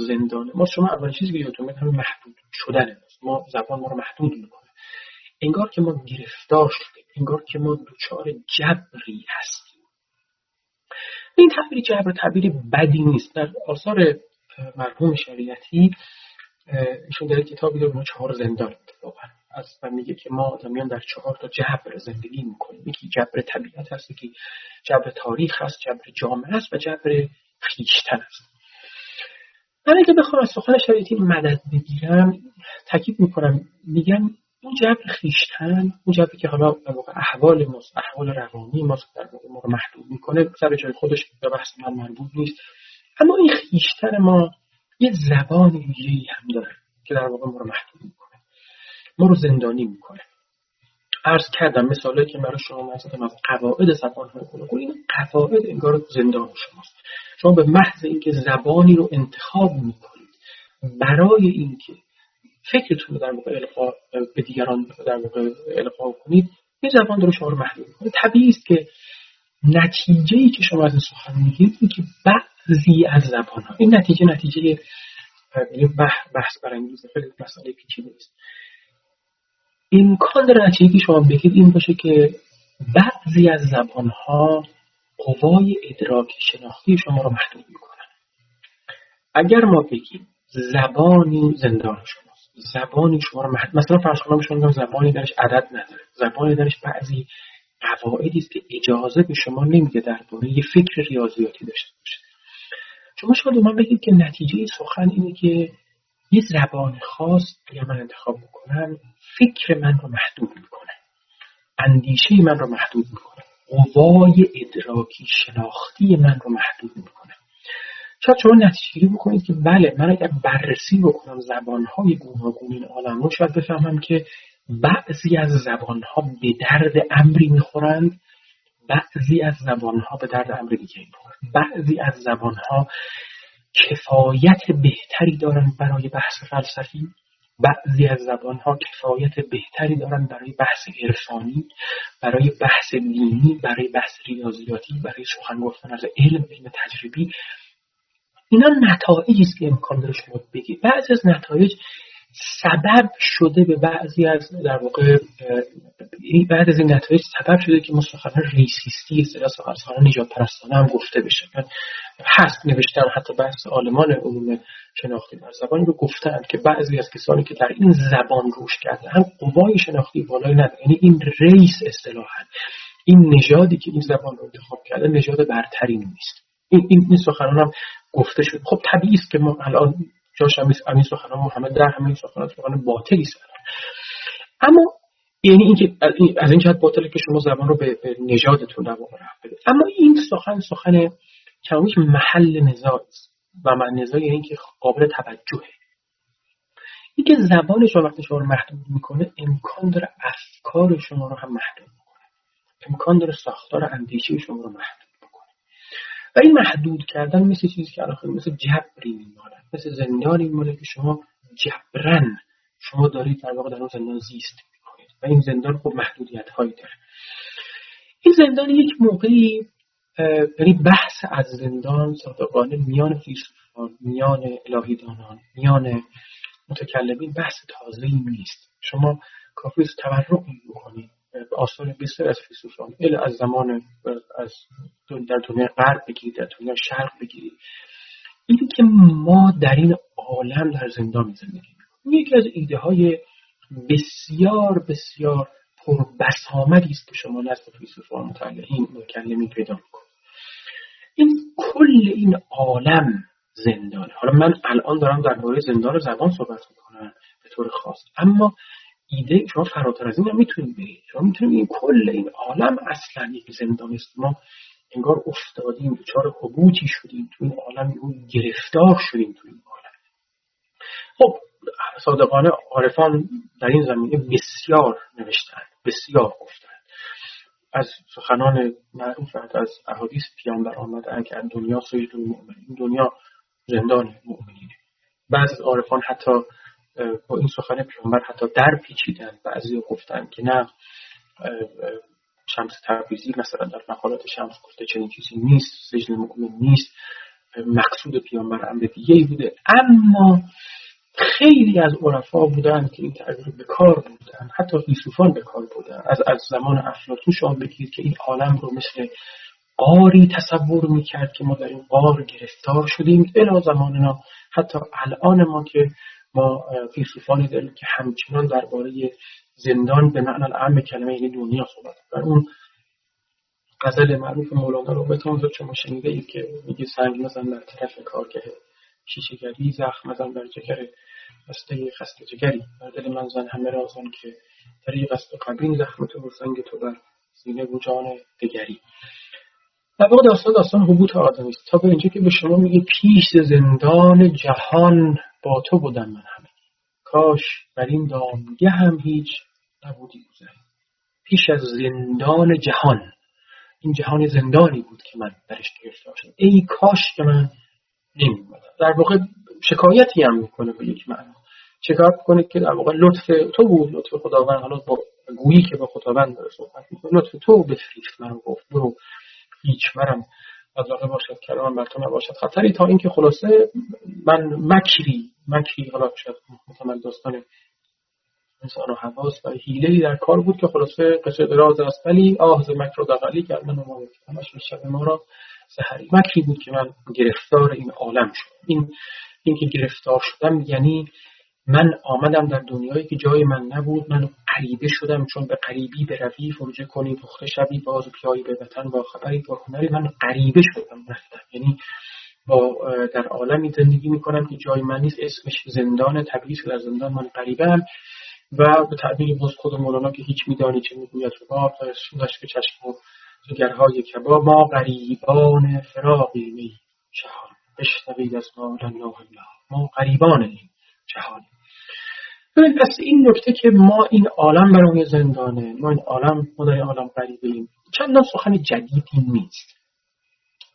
زندان ما شما اول چیزی که یادتون میاد محدود شدن ما زبان ما رو محدود می‌کنه انگار که ما گرفتار شدیم. انگار که ما دچار جبری هستیم. این تعبیر جبر تعبیر بدی نیست. در آثار مرحوم شریعتی ایشون در کتابی داره چهار زندان اتفاقا از و میگه که ما آدمیان در چهار تا جبر زندگی می‌کنیم. یکی جبر طبیعت هست یکی جبر تاریخ هست جبر جامعه است و جبر خیشتن است من اگه بخوام از سخن شریعتی مدد بگیرم تاکید می‌کنم. میگم اون جبر خیشتن اون جبری که حالا در واقع احوال ماست احوال روانی ماست در واقع ما رو محدود می‌کنه سر جای خودش به بحث من مربوط نیست. اما این خیشتن ما یه زبان ویژه‌ای هم داره که در واقع ما رو محدود می‌کنه. ما رو زندانی می‌کنه. عرض کردم مثالی که برای شما مثلا از قواعد زبان های این قواعد انگار زندان شماست. شما به محض اینکه زبانی رو انتخاب می‌کنید برای اینکه فکرتون رو در واقع القا به دیگران در واقع القا کنید این زبان رو شما رو محدود می‌کنه. طبیعی است که نتیجه ای که شما از این سخن می‌گیرید که بعضی از زبان ها این نتیجه نتیجه بحث برانگیزه خیلی مسئله پیچیده است امکان داره نتیجه که شما بگید این باشه که بعضی از زبان ها قوای ادراک شناختی شما رو محدود می‌کنن. اگر ما بگیم زبانی زندان شماست زبانی شما رو محدود مثلا فرض کنم زبانی درش عدد نداره زبانی درش بعضی قواعدی است که اجازه به شما نمیده درباره یه فکر ریاضیاتی داشته باشه. شما شاید من بگید که نتیجه سخن اینه که یه زبان خاص اگر من انتخاب بکنم فکر من رو محدود می‌کنه. اندیشه من رو محدود می‌کنه. قوای ادراکی شناختی من رو محدود می‌کنه. شاید شما نتیجه بکنید که بله من اگر بررسی بکنم زبانهای گوناگون این عالم رو شاید بفهمم که بعضی از زبانها به درد امری می‌خورند بعضی از زبانها به درد امری دیگه می‌خورند. بعضی از زبانها کفایت بهتری دارند برای بحث فلسفی بعضی از زبانها کفایت بهتری دارند برای بحث عرفانی برای بحث دینی برای بحث ریاضیاتی برای سخن گفتن از علم علم تجربی. اینا نتایجی است که امکان داره شما بگید. بعضی از نتایج سبب شده به بعضی از در واقع بعد از این نتایج سبب شده که مستقلا ریسیستی اصطلاح سخنان نجات پرستانه هم گفته بشه. هست نوشتن حتی بحث آلمان علوم شناختی بر زبانی رو گفتن که بعضی از کسانی که در این زبان روش کرده هم قوای شناختی بالایی نداره یعنی این ریس اصطلاحا این نژادی که این زبان رو انتخاب کرده نژاد برتری نیست. این, این سخنان هم گفته شد خب طبیعی است که ما الان جاش هم همین سخنان محمد در همین سخنان سخنان باطلی سر. اما یعنی اینکه از این جهت باطله که شما زبان رو به, نژادتون در واقع بده اما این سخن سخن کمی محل نزاع و من نزاع یعنی که قابل توجهه. اینکه زبان شما وقتی شما رو محدود می‌کنه امکان داره افکار شما رو هم محدود می‌کنه. امکان داره ساختار اندیشه شما رو محدود و این محدود کردن مثل چیزی که الان مثل جبری میماند مثل زندانی میماند که شما جبرن شما دارید در واقع در اون زندان زیست می‌کنید و این زندان خب محدودیت هایی داره. این زندان یک موقعی یعنی بحث از زندان صادقانه میان فیلسوفان میان الهیدانان میان متکلمین بحث تازه نیست. شما کافی تورق بکنید. آثار بسیار از فیلسوفان ال از زمان از در دنیا غرب بگیرید در دنیا شرق بگیرید اینی که ما در این عالم در زندان زندگی می‌کنیم. یکی از ایده های بسیار بسیار پربسامدی است که شما نزد فیلسوفان متعلقین متکلمین پیدا می‌کنید. این کل این عالم زندانه. حالا من الان دارم درباره زندان زبان صحبت می‌کنم به طور خاص. اما ایده شما فراتر از این هم می‌تونید برید شما می‌تونید این کل این عالم اصلا یک زندان است. ما انگار افتادیم دچار حبوطی شدیم تو این عالم اون گرفتار شدیم تو این عالم. خب صادقانه عارفان در این زمینه بسیار نوشتن بسیار گفتن از سخنان معروف از احادیث پیامبر آمده که دنیا سجد المؤمن این دنیا زندان مؤمنینه. بعض عارفان حتی با این سخن پیامبر حتی در پیچیدن بعضی گفتن که نه شمس تبریزی مثلا در مقالات شمس گفته چنین چیزی نیست سجن مؤمن نیست مقصود پیامبر امر دیگه بوده. اما خیلی از عرفا بودن که این تعبیر به کار بودن حتی فیلسوفان به کار بودن. از از زمان افلاطون شما بگید که این عالم رو مثل قاری تصور می‌کرد که ما در این قار گرفتار شدیم. الا زماننا حتی الان ما که ما فیلسوفانی داریم که همچنان درباره زندان به معنی اعم کلمه یعنی دنیا صحبت و اون غزل معروف مولانا رو بتون شما شنیده اید که میگه سنگ مزن در طرف کارگه شیشگری زخم مزن بر جگر بسته خسته جگری. بر دل من زن همه رازان که طریق است قبین زخم تو سنگ تو بر سینه و جان دگری. در واقع داستان داستان حبوط آدمی است. تا به اینجا که به شما میگه پیش زندان جهان با تو بودم من همه. کاش بر این دامگه هم هیچ نبودی گذری. پیش از زندان جهان. این جهان زندانی بود که من درش گرفتار شدم ای کاش که من نمیومدم در واقع شکایتی هم می‌کنه به یک معنا. شکایت کنید که در واقع لطف تو بود لطف خداوند. حالا با گویی که با خداوند داره صحبت می‌کنه لطف تو بفریفت من گفت برو. هیچ مرم علاقه باشد کلام بر تو نباشد. خطری تا اینکه خلاصه من مکری مکری حالا شاید متمل داستان انسان و حواس و حیله در کار بود که خلاصه قصه دراز است. ولی آه ز مکر و دقلی کردن و ما همش شب ما را سحری. مکری بود که من گرفتار این عالم شد این اینکه گرفتار شدم یعنی من آمدم در دنیایی که جای من نبود. من قریبه شدم چون به قریبی به روی فرجه کنی پخته شبی باز پیایی به وطن با خبری با هنری. من قریبه شدم رفتم. یعنی با در عالمی زندگی می‌کنم که جای من نیست. اسمش زندان طبیعی در زندان من قریبه هم و به تعبیر باز خود مولانا که هیچ میدانی چه می‌گوید رباب که چشم و جگرهای کباب ما غریبان فراقی می جهان بشنوید از ما ما غریبان این جهانی ببین پس این نکته که ما این عالم برای زندانه ما این عالم این عالم غریبه ایم چندان سخن جدیدی نیست.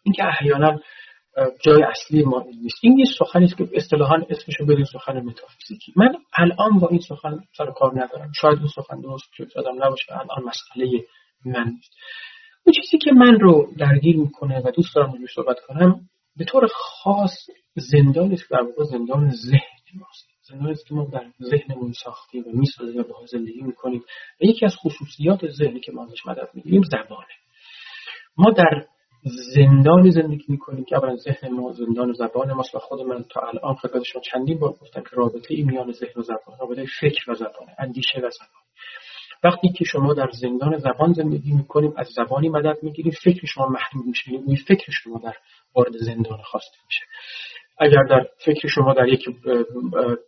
اینکه احیانا جای اصلی ما این نیست. این یه سخنی است که اصطلاحا اسمشو بدین سخن متافیزیکی. من الان با این سخن سر کار ندارم. شاید این سخن درست شدم نباشه الان مسئله من نیست. اون چیزی که من رو درگیر می‌کنه و دوست دارم روش صحبت کنم به طور خاص زندان است در واقع زندان ذهن. ماست زندانی است که ما در ذهنمون ساختیم و می‌سازیم و با زندگی می‌کنیم. و یکی از خصوصیات ذهنی که ما ازش مدد می‌گیریم زبانه. ما در زندانی زندگی می‌کنیم که اولا ذهن ما زندان و زبان ماست و خود من تا الان خدمت شما چندین بار گفتم که رابطه ای میان ذهن و زبان رابطه فکر و زبان اندیشه و زبان. وقتی که شما در زندان زبان زندگی می‌کنیم از زبانی مدد می‌گیریم فکر شما محدود میشه یعنی فکر شما در وارد زندان خواسته میشه. اگر در فکر شما در یک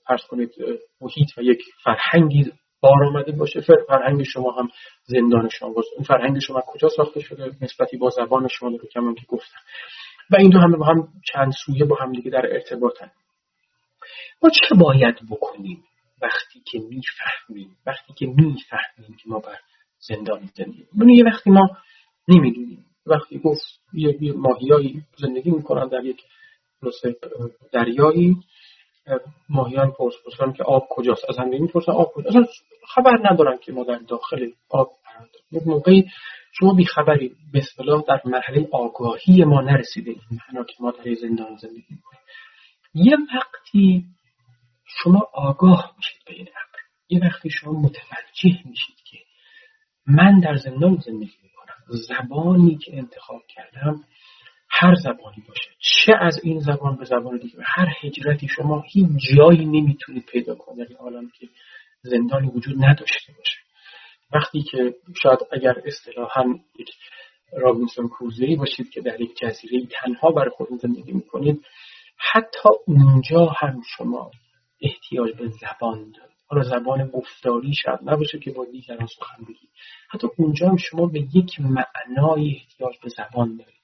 فرض کنید محیط و یک فرهنگی بار آمده باشه فرهنگ شما هم زندان شما باشه. این فرهنگ شما کجا ساخته شده؟ نسبتی با زبان شما رو کمان که گفتم. و این دو همه با هم چند سویه با هم دیگه در ارتباطن. ما چه باید بکنیم وقتی که می‌فهمیم وقتی که می‌فهمیم که ما بر زندان زندگی؟ یه وقتی ما نمی‌دونیم. وقتی گفت یه ماهیایی زندگی می‌کنن در یک دریایی ماهیان پرس پرسن که آب کجاست؟ از همه می‌پرسن آب کجاست. اصلا خبر ندارن که ما در داخل آب داریم. یک موقعی شما بیخبری به اصطلاح در مرحله آگاهی ما نرسیده این معنا که ما در زندان زندگی می‌کنیم. یه وقتی شما آگاه میشید به این امر. یه وقتی شما متوجه میشید که من در زندان زندگی می‌کنم. زبانی که انتخاب کردم هر زبانی باشه چه از این زبان به زبان دیگه هر هجرتی شما هیچ جایی نمی‌تونید پیدا کنید در حالا که زندانی وجود نداشته باشه. وقتی که شاید اگر اصطلاحا یک رابینسون کروزری باشید که در یک جزیره تنها برای خودتون زندگی می‌کنید حتی اونجا هم شما احتیاج به زبان دارید. حالا زبان گفتاری شاید نباشه که با دیگران سخن بگید. حتی اونجا هم شما به یک معنای احتیاج به زبان دارید.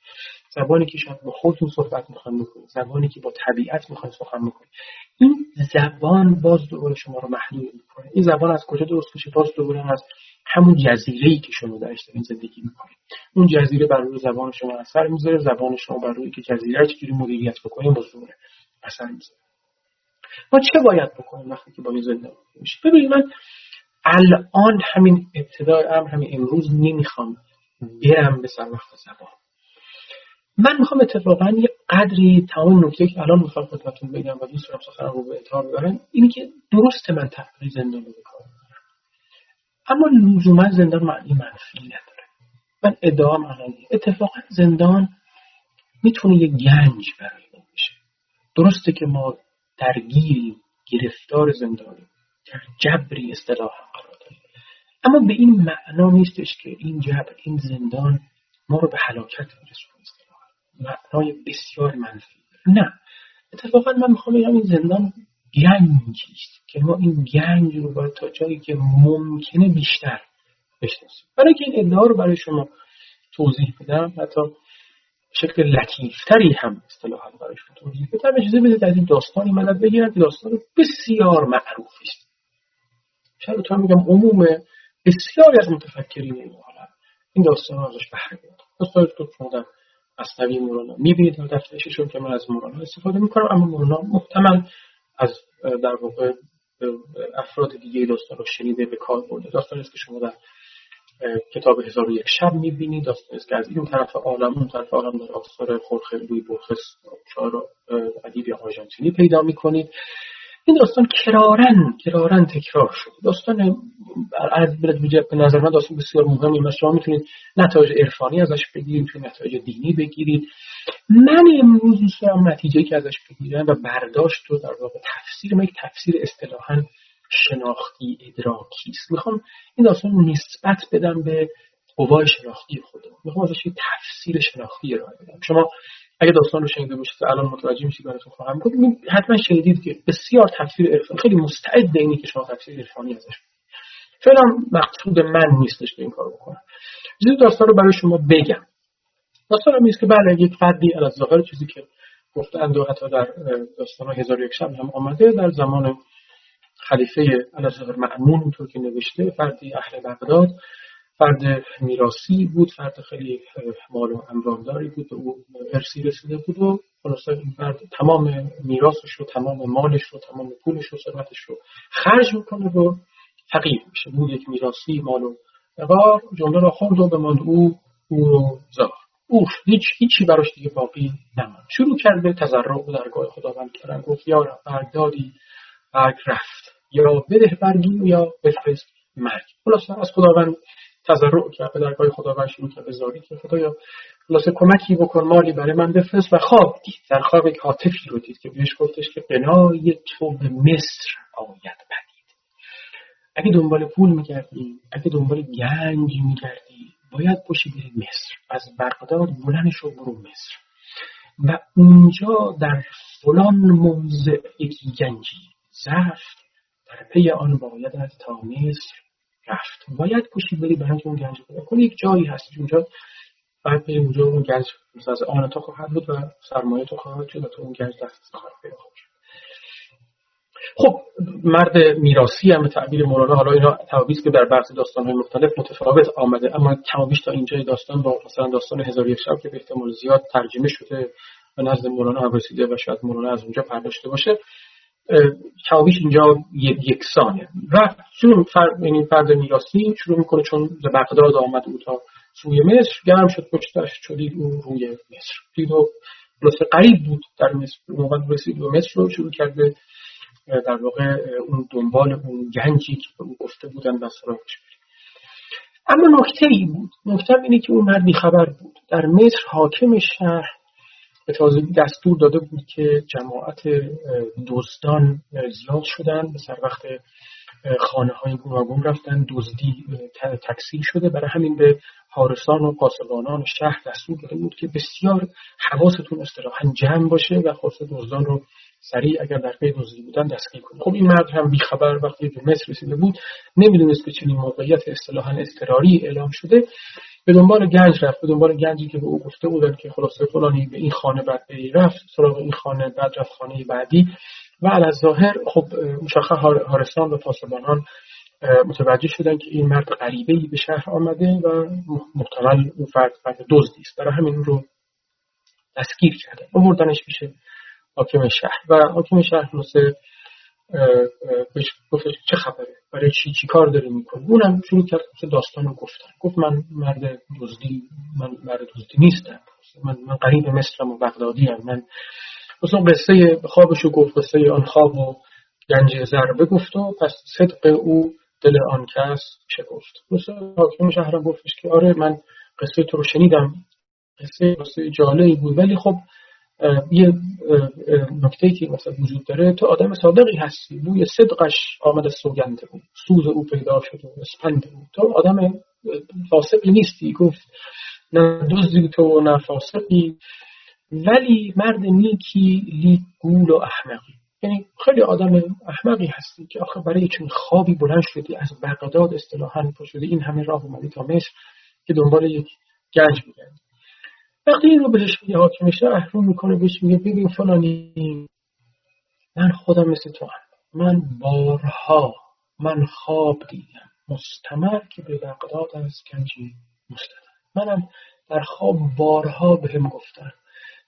زبانی که شاید با خودتون صحبت می‌خواین بکنید زبانی که با طبیعت می‌خواین سخن بکنید. این زبان باز دوباره شما رو محدود می‌کنه. این زبان از کجا درست میشه؟ باز دوباره از همون جزیره ای که شما درش دارین زندگی می‌کنید. اون جزیره بر روی زبان شما اثر می‌ذاره زبان شما بر روی که جزیره چجوری مدیریت بکنید باز دوباره اثر می‌ذاره. ما چه باید بکنیم وقتی که با این زندگی میشه ببینید من الان همین ابتدای امر همین امروز نمی‌خوام برم به سر وقت زبان. من می‌خوام اتفاقا یه قدری تمام نکته که الان می‌خوام خدمتتون بگم و دوست دارم سخنم رو به اتحار ببرم اینی که درست من تفریح زندان رو اما لزوما زندان معنی منفی نداره. من ادعام الان اتفاقا زندان می‌تونه یه گنج برای ما بشه. درسته که ما درگیری گرفتار زندانی در جبری اصطلاح قرار داریم. اما به این معنا نیستش که این جبر این زندان ما رو به هلاکت میرسونه. معنای بسیار منفی. نه. اتفاقا من می‌خوام بگم این زندان گنجی است که ما این گنج رو باید تا جایی که ممکنه بیشتر بشناسیم. برای که این ادعا رو برای شما توضیح بدم حتی شکل لطیفتری هم اصطلاحا برایشون توضیح بدم. اجازه بدید از این داستانی مدد بگیرم که داستان بسیار معروفی است. شاید تو میگم عموم بسیاری از متفکرین این عالم. این داستان ازش بهره داستان تو مصنوی مولانا. می‌بینید در دفترشون که من از مولانا استفاده می‌کنم اما مولانا محتمل از در واقع افراد دیگه داستان رو شنیده به کار برده. داستان است که شما در کتاب هزار و یک شب می‌بینید. داستان است که از این طرف عالم اون طرف عالم در آثار خورخه لوی برخس شاعر آرژانتینی پیدا می‌کنید. این داستان کرارن کرارن تکرار شد. داستان از به نظر من داستان بسیار مهمی است. شما می‌تونید نتایج عرفانی ازش بگیرید می‌تونید نتایج دینی بگیرید. من امروز دوست دارم نتیجه که ازش بگیرم و برداشت رو در واقع تفسیر من یک تفسیر اصطلاحا شناختی ادراکی است. می‌خوام این داستان نسبت بدم به قوای شناختی خودم. می‌خوام ازش یک تفسیر شناختی ارائه بدم. شما اگه داستان رو شنیده باشید الان متوجه میشید براتون خواهم گفت. حتما شنیدید که بسیار تفسیر عرفانی خیلی مستعد اینی که شما تفسیر عرفانی ازش فعلا مقصود من نیستش که این کارو بکنم. چیزی داستان رو برای شما بگم. داستان هم که بله یک فردی از ظاهر چیزی که گفتند و حتی در داستان هزار یک شب هم آمده در زمان خلیفه الظاهر معمون اونطور که نوشته فردی اهل بغداد فرد میراسی بود فرد خیلی مال و امرامداری بود و او ارسی رسیده بود و خلاصه این فرد تمام میراثش رو تمام مالش رو تمام پولش رو ثروتش رو خرج می‌کنه و فقیر میشه. بود یک میراسی مال و اقار جمله را خورد و بماند او او رو زار. او هیچ هیچی براش دیگه باقی نماند. شروع کرد به تضرع و درگاه خداوند کردن گفت یا برگ دادی برگ رفت. یا بده برگی یا بفرست مرگ. خلاصه از خداوند تضرع کرد به درگاه خداوند شروع کرد به زاری که خدایا خلاصه کمکی بکن مالی برای من بفرست. و خواب دید در خواب یک حاطفی رو دید که بهش گفتش که قنای تو به مصر آید پدید. اگه دنبال پول میگردی اگه دنبال گنج میگردی باید باشی بری مصر. از بغداد بلنش رو برو مصر. و اونجا در فلان موضع یکی گنجی زفت در پی آن باید تا مصر. رفت. باید کشی بری برای اون گنج پیدا کنی یک جایی هست اونجا بعد به اونجا اون گنج از آن تو خواهد بود و سرمایه تو خواهد شد و تو اون گنج دست خواهد پیدا خب مرد میراسی هم به تعبیر مولانا حالا اینا تعابیر که در بعضی های مختلف متفاوت آمده اما کمابیش تا اینجای داستان با مثلا داستان هزار یک شب که به احتمال زیاد ترجمه شده و نزد مولانا رسیده و شاید مولانا از اونجا پرداشته باشه. کمابیش اینجا یکسانه و چون فرد یعنی فرد میراسی شروع می‌کنه چون به بغداد آمد او تا سوی مصر گرم شد پشتش شدید او روی مصر. دید و قریب بود در مصر. موقع رسید به مصر رو شروع کرده در واقع اون دنبال اون گنجی که به گفته بودن و سراغش اما نکته ای بود. نکته اینه که اون مرد خبر بود. در مصر حاکم شهر به دستور داده بود که جماعت دزدان زیاد شدن. به سر وقت خانه های گوناگون رفتن. دزدی تکثیر شده. برای همین به حارسان و پاسبانان شهر دستور داده بود که بسیار حواستون استراحا جمع باشه و خاص دزدان رو سریع اگر در پی دزدی بودن دستگیر کنه. خب این مرد هم بیخبر وقتی به مصر رسیده بود. نمی‌دونست که چنین موقعیت اصطلاحا اضطراری اعلام شده. به دنبال گنج رفت به دنبال گنجی که به او گفته بودن که خلاصه فلانی به این خانه بعد رفت سراغ این خانه بعد رفت خانه بعدی. و از ظاهر خب مشخص هارستان و پاسبانان متوجه شدن که این مرد غریبه به شهر آمده و محتمل اون فرد فرد دزدی است. برای همین رو دستگیر کردن آوردنش میشه حاکم شهر. و حاکم شهر خلاصه بهش گفتش چه خبره؟ برای چی؟ چی کار داری می‌کنی؟ اونم شروع کرد داستان رو گفتن. گفت من مرد دزدی من مرد دزدی نیستم. من من قریب مصرم و بغدادی هم من مثلا قصه خوابشو گفت قصه آن خواب و گنج ضربه گفت و پس صدق او دل آن کس گفت مثلا حاکم شهرم گفتش که آره من قصه تو رو شنیدم. قصه قصه جالبی بود. ولی خب یه نکته که مثلا وجود داره تو آدم صادقی هستی. بوی صدقش آمد سوگنده بود سوز او پیدا شد و اسپنده بود تو آدم فاسقی نیستی. گفت نه دزدی تو نه فاسقی. ولی مرد نیکی لیک گول و احمقی. یعنی خیلی آدم احمقی هستی که آخه برای چون خوابی بلند شدی از بغداد اصطلاحا شدی این همه راه اومدی تا مصر که دنبال یک گنج بگردی وقتی این رو بهش میگه حاکم شهر رو می‌کنه بهش میگه ببین فلانی من خودم مثل تو هم. من بارها من خواب دیدم. مستمر که به بغداد از گنجی مستدر منم در خواب بارها به هم گفتن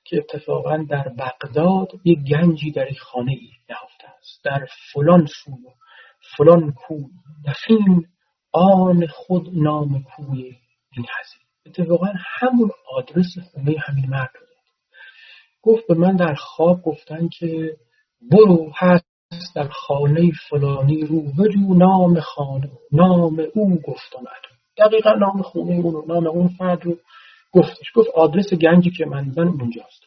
که اتفاقا در بغداد یک گنجی در یک خانه ای نهفته است. در فلان سو فلان کوی. دفین آن خود نام کوی این هزین اتفاقا همون آدرس خونه همین مرد رو گفت به من در خواب گفتن که برو هست در خانه فلانی رو بجو نام خانه نام او گفت آمد دقیقا نام خونه اون نام اون فرد رو گفتش. گفت آدرس گنجی که من دیدن اونجاست.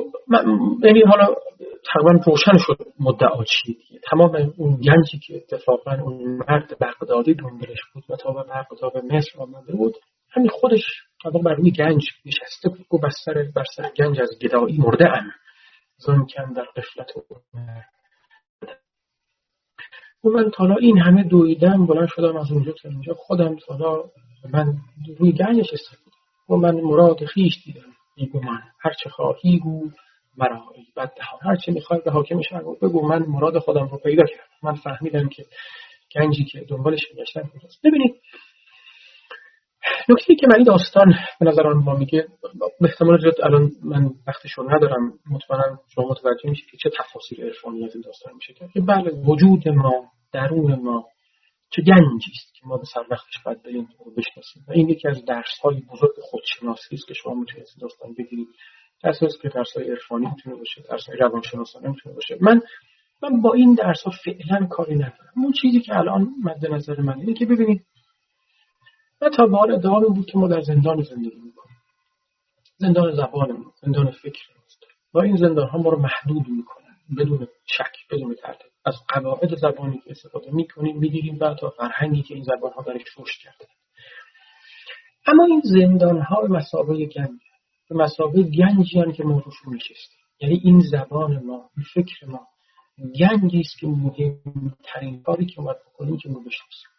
خب یعنی حالا تقریبا روشن شد مدعا چیه دیگه. تمام اون گنجی که اتفاقا اون مرد بغدادی دنبالش بود و تا به بغداد مصر آمده بود همین خودش طبق بر روی گنج نشسته بود گفت بر سر, بر سر گنج از گدایی مرده ام. ظلم کم در قفلت و و من تالا این همه دویدم بلند شدم از اونجا تا اینجا خودم تالا من روی گنج نشسته و من مراد خیش دیدم. بگو من. هر چه خواهی گو مرا بد هر چه می‌خوای به حاکم شهر بگو من مراد خودم رو پیدا کردم. من فهمیدم که گنجی که دنبالش میگشتن کجاست ببینید نکته که من داستان به نظر ما میگه به احتمال زیاد الان من وقتشو ندارم. مطمئنا شما متوجه میشید که چه تفاصیل عرفانی از این داستان میشه که بله وجود ما درون ما چه گنجی است که ما به سر وقتش باید بریم رو بشناسیم. و این یکی از درس های بزرگ خودشناسی است که شما می‌تونید داستان بگیرید. درس است که درس های عرفانی می‌تونه باشه درس های روانشناسانه می‌تونه باشه. من من با این درس ها فعلا کاری ندارم. اون چیزی که الان مد نظر من اینه که ببینید من تا بار ادعا بود که ما در زندان زندگی می‌کنیم. زندان زبانمون زندان فکرمون و این زندان ها ما رو محدود می‌کنن بدون شک بدون تردید از قواعد زبانی که استفاده می‌کنیم می‌گیریم و تا فرهنگی که این زبان ها درش رشد کرده. اما این زندان ها به مسابقه گنج به مسابقه گنجی که ما روش یعنی این زبان ما این فکر ما گنجی است که مهمترین کاری که باید بکنیم که ما بشناسیم.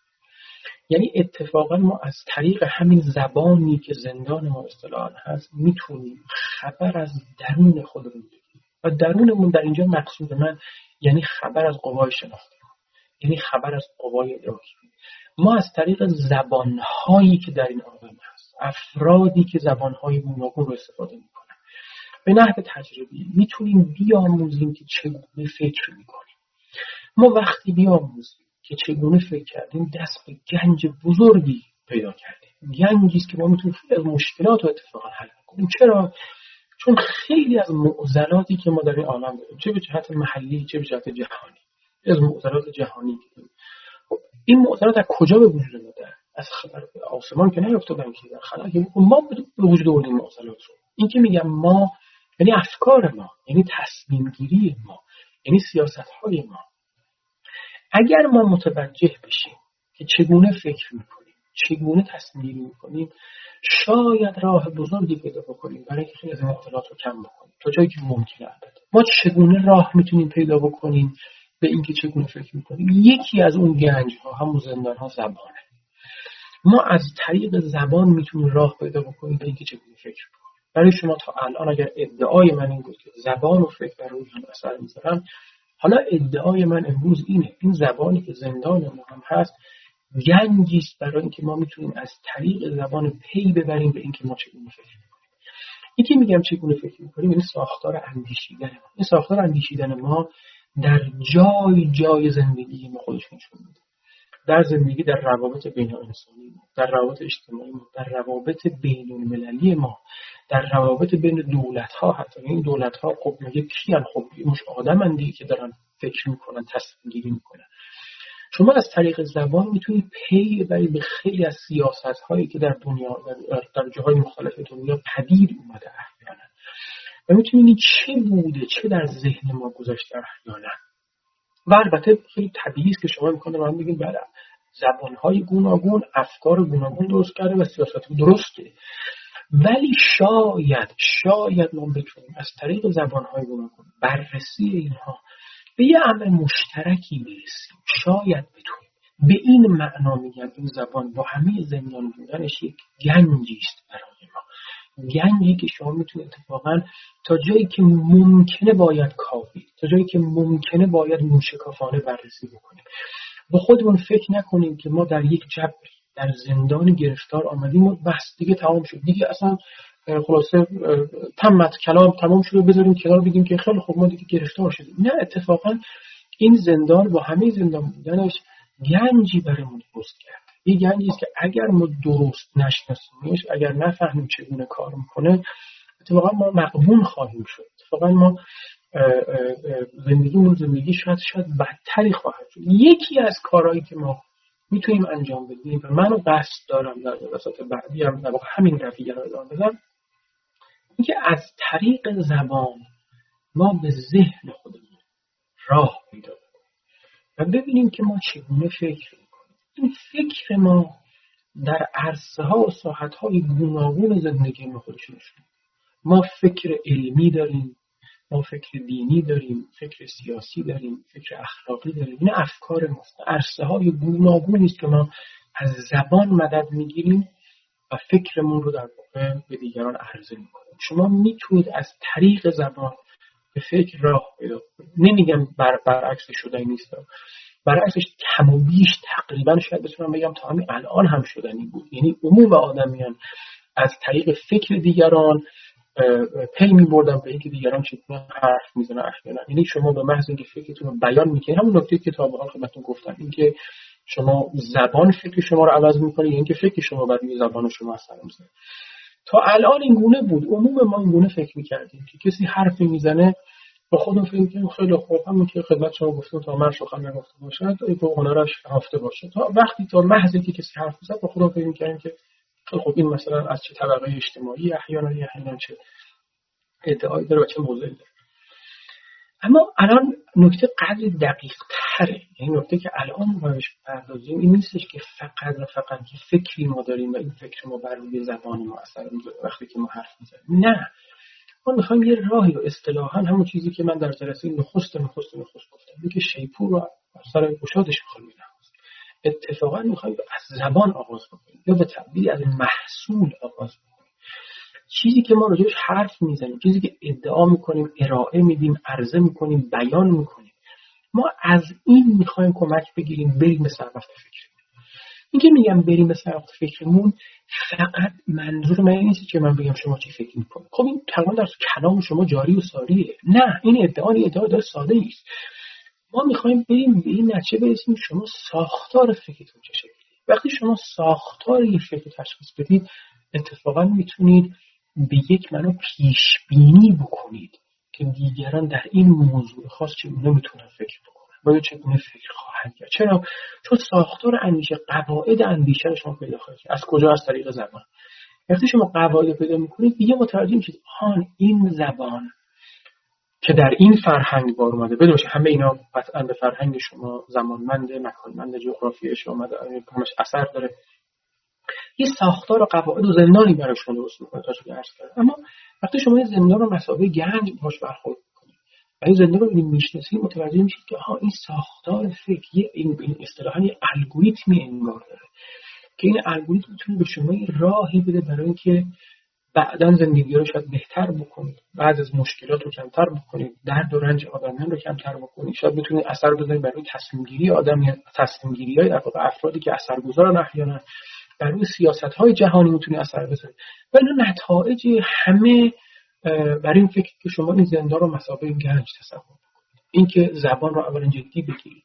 یعنی اتفاقا ما از طریق همین زبانی که زندان ما اصطلاحا هست می‌تونیم خبر از درون خودمون بگیریم. و درونمون در اینجا مقصود من یعنی خبر از قوای شناخته. یعنی خبر از قوای ادراکی ما از طریق زبانهایی که در این عالم هست افرادی که زبانهای گوناگون رو استفاده می‌کنن به نحو تجربی می‌تونیم بیاموزیم که چگونه فکر می‌کنیم. ما وقتی بیاموزیم که چگونه فکر کردیم دست به گنج بزرگی پیدا کردیم. گنجی است که ما می‌تونیم از مشکلات رو اتفاقا حل کنیم چرا؟ چون خیلی از معضلاتی که ما در این عالم داریم چه به جهت محلی چه به جهت جهانی از معضلات جهانی که خب این معضلات از کجا به وجود اومده؟ از خبر آسمان که نیفتادن که در خلا. که ما به وجود آوردیم معضلات رو. این که میگم ما یعنی افکار ما یعنی تصمیم گیری ما یعنی سیاست های ما. اگر ما متوجه بشیم که چگونه فکر می‌کنیم چگونه تصمیم گیری می‌کنیم شاید راه بزرگی پیدا بکنیم برای اینکه خیلی از معضلات رو کم بکنیم؟ تا جایی که ممکنه البته. ما چگونه راه می‌تونیم پیدا بکنیم به اینکه چگونه فکر می‌کنیم؟ یکی از اون گنج ها همون زندان زبانه. ما از طریق زبان می‌تونیم راه پیدا بکنیم به اینکه چگونه فکر بکنیم. برای شما تا الان اگر ادعای من این بود که زبان و فکر بر روی هم اثر می‌ذارن حالا ادعای من امروز اینه. این زبانی که زندان ما هم هست گنجی است برای اینکه ما می‌تونیم از طریق زبان پی ببریم به اینکه ما چگونه فکر می‌کنیم. اینکه میگم چگونه فکر می‌کنیم؟ این ساختار اندیشیدن ما. این ساختار اندیشیدن ما در جای جای زندگی ما خودش نشون میده. در زندگی در روابط بین انسانی ما در روابط اجتماعی ما در روابط بین المللی ما در روابط بین دولت ها حتی. این دولت ها خب میگه کیان خب مش آدمندی که دارن فکر می‌کنن تصمیم گیری می‌کنن. شما از طریق زبان می‌تونید پی ببرید به خیلی از سیاست هایی که در دنیا در, جاهای مختلف دنیا پدید اومده احیانا. و می‌تونید چه بوده چه در ذهن ما گذاشته احیانا. و البته خیلی طبیعی است که شما می‌کنه من بگیم بله زبانهای گوناگون افکار گوناگون درست کرده و سیاست درسته. ولی شاید شاید ما بتونیم از طریق زبانهای گوناگون بررسی اینها به یه امر مشترکی برسیم شاید بتونیم. به این معنا میگم این زبان با همه زندان بودنش یک گنجی است برای ما. گنجی که شما می‌تونید اتفاقا تا جایی که ممکنه باید کافی تا جایی که ممکنه باید موشکافانه بررسی بکنیم. با خودمون فکر نکنیم که ما در یک جبر در زندان گرفتار آمدیم و بس دیگه تمام شد. دیگه اصلا خلاصه تمت کلام تمام شده بذاریم کنار بگیم که خیلی خوب ما دیگه گرفتار شدیم. نه اتفاقا این زندان با همه زندان بودنش گنجی برامون درست کرد. یه گنجی است که اگر ما درست نشناسیمش اگر نفهمیم چگونه کار می‌کنه اتفاقا ما مقبون خواهیم شد. اتفاقا ما زندگیمون زندگی شاید شاید بدتری خواهد شد. یکی از کارهایی که ما می‌تونیم انجام بدیم و منو قصد دارم در جلسات بعدی هم در همین رویه رو ادامه بدم اینکه از طریق زبان ما به ذهن خودمون راه پیدا و ببینیم که ما چگونه فکر می‌کنیم. این فکر ما در عرصه ها و ساحت های گوناگون زندگی ما خودش نشون ما فکر علمی داریم ما فکر دینی داریم فکر سیاسی داریم فکر اخلاقی داریم. این افکار ماست عرصه های گوناگونی است که ما از زبان مدد می‌گیریم. و فکرمون رو در واقع به دیگران عرضه می‌کنیم. شما می‌تونید از طریق زبان به فکر راه پیدا کنید. نمیگم بر برعکس شدنی نیست. برعکسش کم و بیش تقریبا شاید بتونم بگم تا همین الان هم شدنی بود. یعنی عموم آدمیان از طریق فکر دیگران پی می بردم به اینکه دیگران چطور حرف می‌زنن احیانا یعنی شما به محض اینکه فکرتون رو بیان می‌کنید همون نکته که تا به حال خدمتتون گفتم اینکه شما زبان فکر شما رو عوض یعنی اینکه فکر شما بر روی زبان شما اثر می‌ذاره. تا الان این گونه بود. عموم ما این گونه فکر می‌کردیم که کسی حرفی می‌زنه با خودم فکر می‌کنیم خیلی خوب. همون که خدمت شما گفتم تا من سخن نگفته باشد به هنرش هفته باشه. تا وقتی تا محض اینکه کسی حرف می‌زد با خودم فکر می‌کردیم که خب این مثلا از چه طبقه اجتماعی احیانا احیانا چه ادعایی داره و چه موضعی داره. اما الان نکته قدر دقیق تره یعنی نکته که الان ما بهش پردازیم این نیستش که فقط و فقط یه فکری ما داریم و این فکر ما بر روی زبان ما اثر می‌ذاره وقتی که ما حرف می‌زنیم. نه. ما می‌خوایم یه راهی رو اصطلاحا همون چیزی که من در جلسه نخست نخست نخست گفتم که شیپور رو سر گشادش می‌خوایم اتفاقا می‌خوایم از زبان آغاز بکنیم یا به تعبیری از محصول آغاز بکنیم. چیزی که ما راجعش حرف می‌زنیم چیزی که ادعا می‌کنیم ارائه میدیم عرضه می‌کنیم بیان می‌کنیم ما از این می‌خوایم کمک بگیریم بریم به سر وقت فکر. این که میگم بریم به سر وقت فکرمون فقط منظور من نیست که من بگم شما چی فکر می‌کنید. خب این تقریبا در کلام شما جاری و ساریه نه این ادعا ادعا داره ساده است. ما می‌خوایم بریم به این نتیجه برسیم شما ساختار فکرتون چه شکلی وقتی شما ساختار یک فکر تشخیص بدید اتفاقا می‌تونید به یک معنا پیش بینی بکنید که دیگران در این موضوع خاص چگونه می‌تونن فکر بکنن. و چگونه فکر خواهند کرد. چرا؟ چون ساختار اندیشه قواعد اندیشه شما پیدا خواهید از کجا؟ از طریق زبان. وقتی شما قواعد پیدا می‌کنید دیگه متوجه میشید آن این زبان که در این فرهنگ بار اومده. بدونش همه اینا قطعا به فرهنگ شما زمانمند مکانمند جغرافی شما همش اثر داره. یه ساختار و قواعد و زندانی برای شما درست می‌کنه تا که عرض اما وقتی شما این زندان رو مسابقه گنج باش برخورد و این زندان رو می‌شناسید متوجه میشید که ها این ساختار فکر این اصطلاحا یه الگوریتمی انگار داره که این الگوریتم می‌تونه به شما راهی بده برای اینکه بعدا زندگی رو شاید بهتر بکنید بعد از مشکلات رو کمتر بکنید درد و رنج آدمیان رو کمتر بکنید شاید بتونید اثر بذارید برای تصمیم گیری آدمی تصمیم گیری های افرادی که اثرگذارن احیانا بر روی سیاست های جهانی می‌تونید اثر بذارید و این نتایج همه بر این فکر که شما این زندان رو مسابقه گنج تصور اینکه زبان رو اولا جدی بگیرید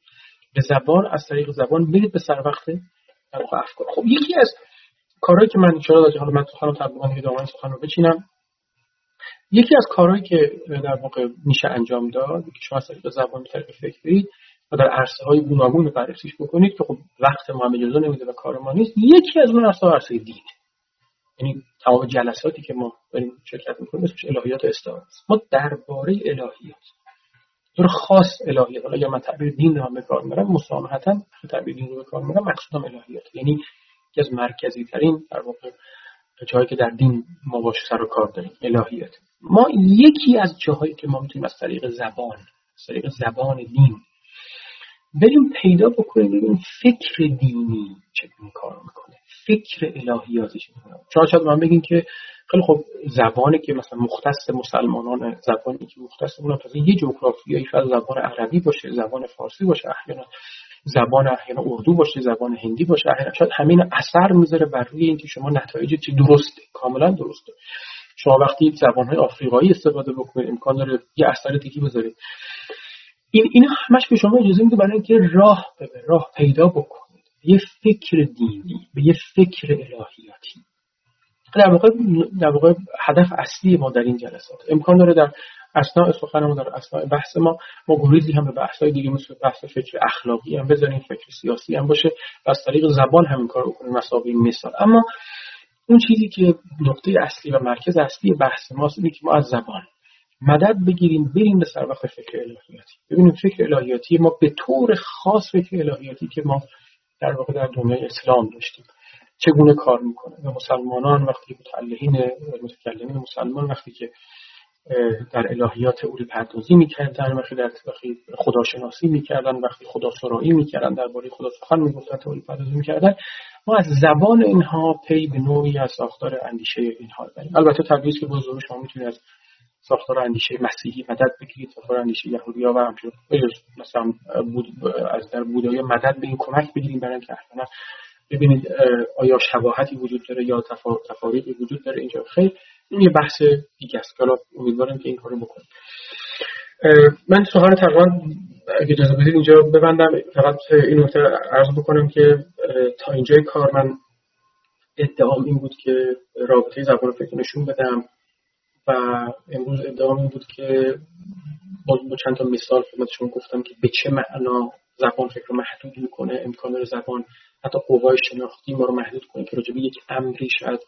به زبان از طریق زبان برید به سر وقت در افکار. خب یکی از کارهایی که من چرا داشت حالا من سخن تقریبا دامن سخن رو بچینم. یکی از کارهایی که در واقع میشه انجام داد که شما از طریق زبان طریق فکری و در عرصه های گوناگون بررسیش بکنید که خب وقت ما هم اجازه نمیده و کار ما نیست یکی از اون عرصه عرصه دین. یعنی تمام جلساتی که ما داریم شرکت می‌کنیم اسمش الهیات استعاره ما درباره الهیات طور خاص الهیات حالا یا من تعبیر دین رو هم به کار می‌برم مسامحتا تعبیر دین رو به کار می‌برم مقصودم الهیات. یعنی یکی از مرکزی ترین در واقع جایی که در دین ما باش سر و کار داریم الهیات. ما یکی از جاهایی که ما می‌تونیم از طریق زبان از طریق زبان دین بریم پیدا بکنیم ببینیم فکر دینی چگونه کار می‌کنه. فکر الهیاتی چگونه چون شاید من بگیم که خیلی خب زبانی که مثلا مختص مسلمانان زبانی که مختص اونها یه جغرافیایی شاید زبان عربی باشه زبان فارسی باشه احیانا زبان احیانا اردو باشه زبان هندی باشه احیانا شاید همین اثر می‌ذاره بر روی اینکه شما نتایج چی درسته کاملا درسته. شما وقتی زبان های آفریقایی استفاده بکنید امکان داره یه اثر دیگه بذارید. این اینا همش به شما اجازه میده برای اینکه راه ببر راه پیدا بکنید. یه فکر دینی به یه فکر الهیاتی. در واقع در واقع هدف اصلی ما در این جلسات. امکان داره در اثناء سخنمون در اثناء بحث ما ما گریزی هم به بحث های دیگه مثل بحث فکر اخلاقی هم بزنیم فکر سیاسی هم باشه و از طریق زبان همین کار بکنیم مسابقه مثال. اما اون چیزی که نقطه اصلی و مرکز اصلی بحث ماست اینه که ما از زبان مدد بگیریم بریم به سر وقت فکر الهیاتی. ببینیم فکر الهیاتی ما به طور خاص فکر الهیاتی که ما در واقع در دنیای اسلام داشتیم. چگونه کار می‌کنه؟ و مسلمانان وقتی متعلهین متکلمین مسلمان وقتی که در الهیات اولی پردازی می‌کردن وقتی در وقتی خداشناسی می‌کردن وقتی خدا سرایی می‌کردن درباره خدا سخن می‌گفتن تئوری پردازی می‌کردن ما از زبان اینها پی به نوعی از ساختار اندیشه اینها داریم. البته تدریس که بزرگ شما می‌تونید از ساختار اندیشه مسیحی مدد بگیرید. ساختار اندیشه یهودی و همچنین مثلا بود از در بودایی مدد به این کمک بگیریم برای اینکه ببینید آیا شباهتی وجود داره یا تفاریقی وجود داره. اینجا خیلی این یه بحث دیگه است. که امیدوارم که این کارو بکنیم من سخن تقریبا اگه اجازه بدید اینجا ببندم. فقط این نکته عرض بکنم که تا اینجای کار من ادعام این بود که رابطه زبان فکر نشون بدم. و امروز ادعام این بود که با, چند تا مثال خدمت شما گفتم که به چه معنا زبان فکر رو محدود می‌کنه امکان زبان حتی قوای شناختی ما رو محدود کنه که راجبه یک امری شاید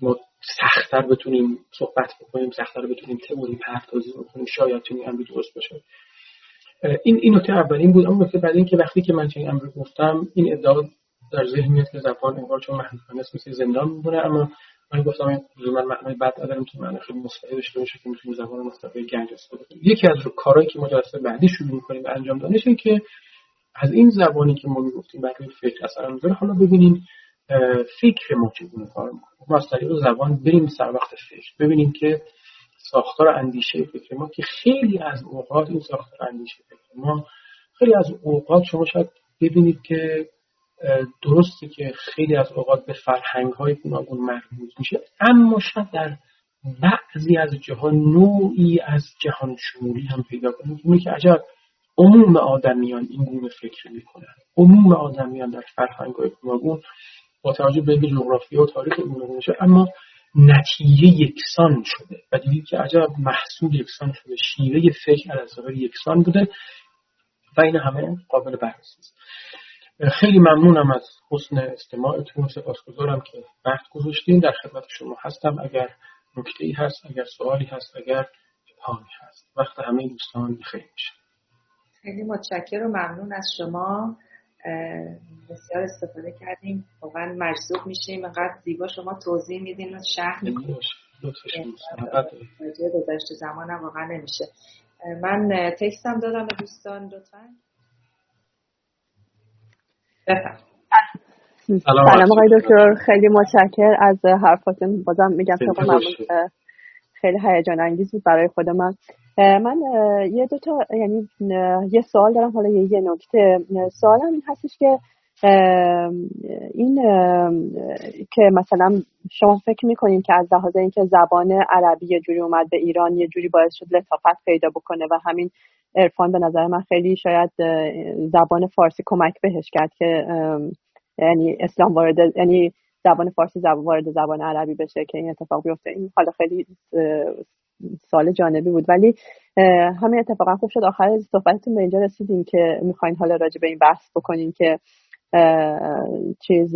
ما سختتر بتونیم صحبت بکنیم سختتر بتونیم تئوری پردازی بکنیم شاید چنین امری درست باشه. این این نکته اولین بود. اما نکته بعد این که وقتی که من چنین امری گفتم این ادعا در ذهن میاد که زبان انگار چون محدود است مثل زندان میمونه اما من گفتم این من معنی بد ندارم تو معنی خیلی مستقیم داشته باشه که می‌تونیم زبان مستقیم گنج استفاده کنیم یکی از کارهایی که ما جلسه بعدی شروع می‌کنیم انجام دادن که از این زبانی که ما می‌گفتیم برای فکر اثر می‌ذاره حالا ببینیم فکر ما چگونه کار می‌کنه. ما از طریق زبان بریم سر وقت فکر. ببینیم که ساختار اندیشه فکر ما که خیلی از اوقات این ساختار اندیشه فکر ما خیلی از اوقات شما شاید ببینید که درسته که خیلی از اوقات به فرهنگ های گوناگون مربوط میشه اما شاید در بعضی از جهان نوعی از جهان شمولی هم پیدا کنیم. اونی که عجب عموم آدمیان این گونه فکر می‌کنن عموم آدمیان در فرهنگ های گوناگون با توجه به جغرافیا و تاریخ گوناگون اما نتیجه یکسان شده. و دیدید که عجب محصول یکسان شده شیوه فکر از یکسان بوده و این همه قابل بررسی است. خیلی ممنونم از حسن استماعتون سپاسگزارم که وقت گذاشتین. در خدمت شما هستم. اگر نکته ای هست اگر سوالی هست اگر ابهامی هست. وقت همه دوستان بخیر میشه. خیلی متشکر و ممنون از شما. بسیار استفاده کردیم واقعا مجذوب میشیم. انقدر زیبا شما توضیح میدین و شرح می‌کنیم گذشته زمانم واقعا نمیشه. من تکستم دادم به دوستان لطفا. سلام. آقای دکتر. خیلی متشکر از حرفاتون. بازم میگم خیلی هیجان انگیز بود برای خود من من یه دو تا یعنی یه سوال دارم. حالا یه نکته. سوالم این هستش که این که مثلا شما فکر می‌کنین که از لحاظ اینکه زبان عربی یه جوری اومد به ایران یه جوری باعث شد لطافت پیدا بکنه و همین عرفان به نظر من خیلی شاید زبان فارسی کمک بهش کرد که یعنی اسلام وارد یعنی زبان فارسی زبان وارد زبان عربی بشه که این اتفاق بیفته. این حالا خیلی سال جانبی بود. ولی همین اتفاقا خوب شد. آخر صحبتتون به اینجا رسیدیم که می‌خواین حالا راجع به این بحث بکنین که چیز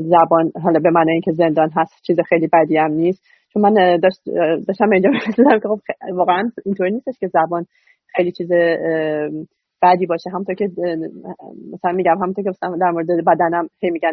زبان حالا به معنی اینکه زندان هست چیز خیلی بدی هم نیست. چون من داشت داشتم اینجا رسیدم که خب واقعا اینطوری نیستش که زبان خیلی چیز بعدی باشه. همونطور که مثلا میگم همونطور که در مورد بدنم هی میگن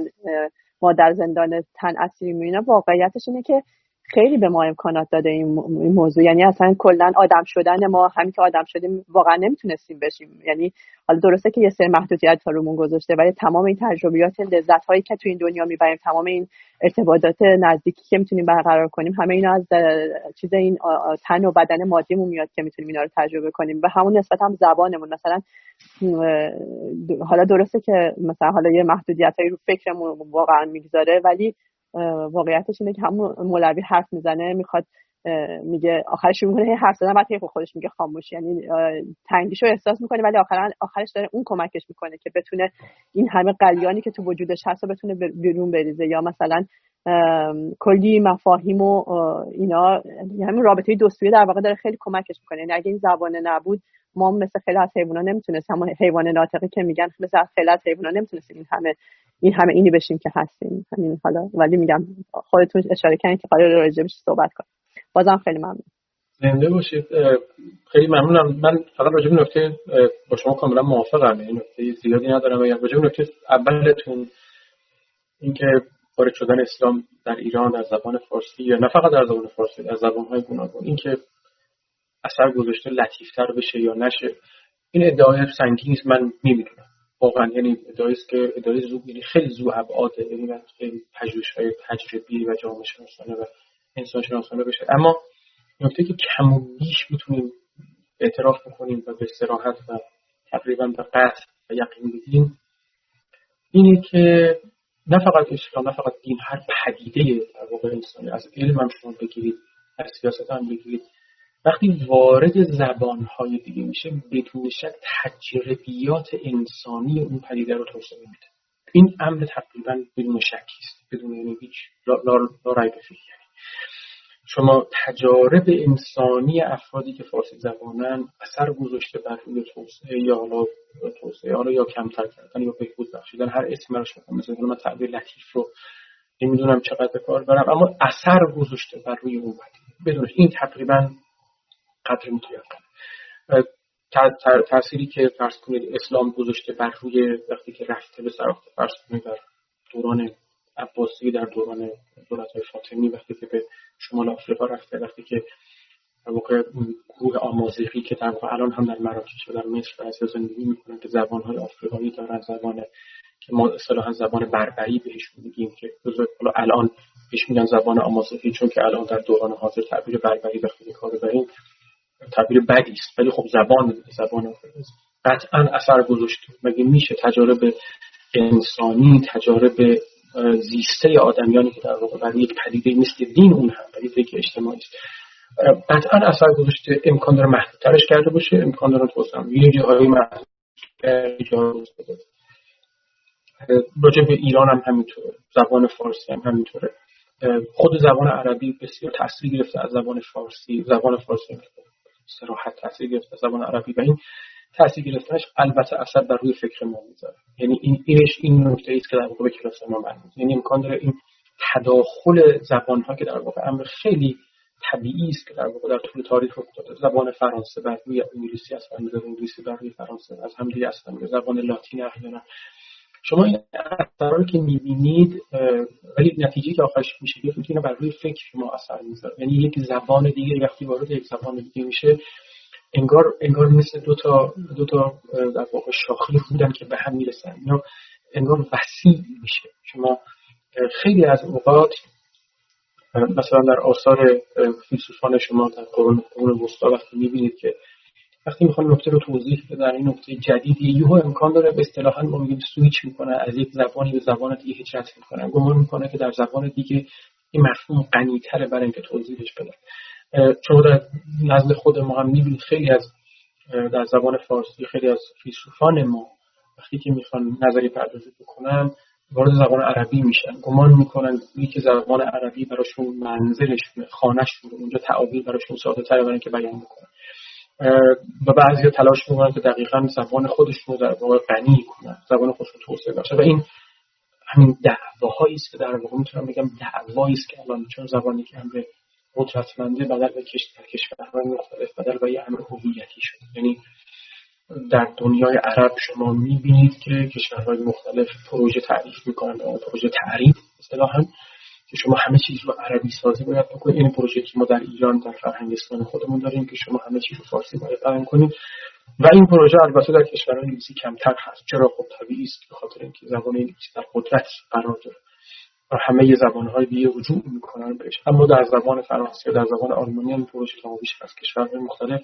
ما در زندان تن اسیری می‌بینم واقعیتش اینه که خیلی به ما امکانات داده این موضوع. یعنی اصلا کلا آدم شدن ما همین که آدم شدیم واقعا نمی‌تونستیم بشیم. یعنی حالا درسته که یه سری محدودیت ها رومون گذاشته ولی تمام این تجربیات لذت هایی که تو این دنیا می‌بریم تمام این ارتباطات نزدیکی که می‌تونیم برقرار کنیم همه اینا از چیز این تن و بدن مادیمون میاد که می‌تونیم اینا رو تجربه کنیم. به همون نسبت هم زبانمون. مثلا حالا درسته که مثلا حالا یه محدودیت هایی رو فکرمون واقعا می‌گذاره ولی واقعیتش اینه که همون مولوی حرف می‌زنه می‌خواد میگه آخرش می‌کنه حرف زدن بعد خودش میگه خاموش. یعنی تنگیشو احساس می‌کنه ولی آخرا آخرش داره اون کمکش می‌کنه که بتونه این همه قلیانی که تو وجودش هست و بتونه بیرون بریزه. یا مثلا کلی مفاهیم و اینا یعنی رابطه دو در واقع داره خیلی کمکش می‌کنه. یعنی اگه این زبانه نبود ما مثل خیلی از حیوانا نمی‌تونستیم همون حیوان ناطقی که میگن مثل خیلی از حیوانا نمی‌تونستیم این همه این همه اینی بشیم که هستیم. همین حالا. ولی میگم خودتون اشاره کردین که قرار راجع بهش صحبت کنیم. بازم خیلی ممنون. زنده باشید. خیلی ممنونم. من فقط راجع به نکته با شما کاملا موافقم. این نکته زیادی ندارم. و راجع به نکته اولتون اینکه وارد شدن اسلام در ایران در زبان فارسی یا نه فقط در زبان فارسی در زبان‌های گوناگون اینکه اثر گذاشته لطیفتر بشه یا نشه این ادعای سنگین من نمی‌دونم. واقعا یعنی ادعایی است که ادعای زو یعنی خیلی زو ابعاده یعنی خیلی های تجربی و جامعه شناسانه و انسان شناسانه بشه. اما نکته که کم و بیش می‌تونیم اعتراف بکنیم و به سراحت و تقریبا به قطع و یقین بگیم اینه که نه فقط اسلام نه فقط دین هر پدیده در واقع انسانی از علم هم شما بگیرید از سیاست هم بگیرید. وقتی وارد زبانهای دیگه میشه بدون شک تجربیات انسانی اون پدیده رو توسعه میده. این امر تقریبا بدون شکی است بدون یعنی هیچ لا یعنی شما تجارب انسانی افرادی که فارسی زبانن اثر گذاشته بر روی توسعه یا حالا توسعه حالا یا کمتر کردن یا بهبود بخشیدن هر اسم روش می‌کنم مثلا من تعبیر لطیف رو نمی‌دونم چقدر کار برم اما اثر گذاشته بر روی اون بدونش این تقریبا قدر متیقن تأثیری که فرض کنید اسلام گذاشته بر روی وقتی که رفته به سراخته فرض کنید در دوران عباسی در دوران دولت فاطمی وقتی که به شمال آفریقا رفته وقتی که واقع گروه آمازیقی که در الان هم در مراکش و در مصر از زندگی می‌کنن که زبانهای آفریقایی دارن زبان که ما اصطلاحا زبان بربری بهش میگیم که الان بهش میگن زبان آمازیقی چون که الان در دوران حاضر تعبیر بربری وقتی کار بریم تعبیر بدی است ولی خب زبان زبان قطعا اثر گذاشته. مگه میشه تجارب انسانی تجارب زیسته آدمیانی که در واقع برای یک پدیده مثل دین اون هم پدیده که اجتماعی است. قطعا اثر گذاشته امکان داره محدودترش کرده باشه امکان داره توسعه یه جاهای محدود راجع به ایران هم همینطوره زبان فارسی هم همینطوره. خود زبان عربی بسیار تاثیر گرفته از زبان فارسی زبان فارسی سراحت تاثیر گرفته از زبان عربی. و این تاثیر گرفتنش البته اثر بر روی فکر ما می‌ذاره. یعنی این اینش این نکته است که در واقع به کلاس ما مربوط یعنی امکان داره این تداخل زبان ها که در واقع امر خیلی طبیعی است که در واقع در طول تاریخ زبان فرانسه بر روی انگلیسی است انگلیسی بر روی فرانسه از هم دیگه زبان لاتین احیانا. شما این اثرا که می‌بینید ولی نتیجه که آخرش میشه که اینا بر روی فکر ما اثر می‌ذاره. یعنی یک زبان دیگه وقتی وارد یک زبان دیگه میشه انگار انگار مثل دو تا دو تا در واقع شاخه بودن که به هم می‌رسن. یا انگار وسیع میشه. شما خیلی از اوقات مثلا در آثار فیلسوفان شما در قرون قرون وسطا وقتی می‌بینید که وقتی می‌خوان نکته رو توضیح بدن این نکته جدیدی یهو امکان داره به اصطلاحا ما میگیم سویچ می‌کنه از یک زبانی به زبان دیگه هجرت می‌کنن گمان می‌کنه که در زبان دیگه این مفهوم غنیتره برای اینکه توضیحش بدن. چون در نزد خود ما هم می‌بینید خیلی از در زبان فارسی خیلی از فیلسوفان ما وقتی که می‌خوان نظری پردازی بکنن وارد زبان عربی میشن گمان می‌کنن که زبان عربی براشون منزلشون خانهشون اونجا تعابیر براشون ساده تره برای که بیان بکنن. و بعضی تلاش می‌کنن که دقیقا زبان خودشون رو در واقع غنی کنن زبان خودشون توسعه بخشه و این همین دعواهایی است که در واقع می‌تونم بگم دعوایی است که الان چون زبانی که به قدرتمنده بدل به کشورهای مختلف بدل به یه امر هویتی شد یعنی در دنیای عرب شما می‌بینید که کشورهای مختلف پروژه تعریف می‌کنن پروژه تعریف اصطلاحا که شما همه چیز رو عربی سازی باید بکنید. این پروژه که ما در ایران در فرهنگ اسلام خودمون داریم که شما همه چیز رو فارسی باید بیان کنید. و این پروژه البته در کشورهای انگلیسی کمتر هست. چرا؟ خب طبیعی است به خاطر اینکه زبان انگلیسی در قدرت قرار داره. همه زبانهای دیگه وجود می‌کنن بهش. اما در زبان فرانسه در زبان آلمانی این پروژه که از کشورهای مختلف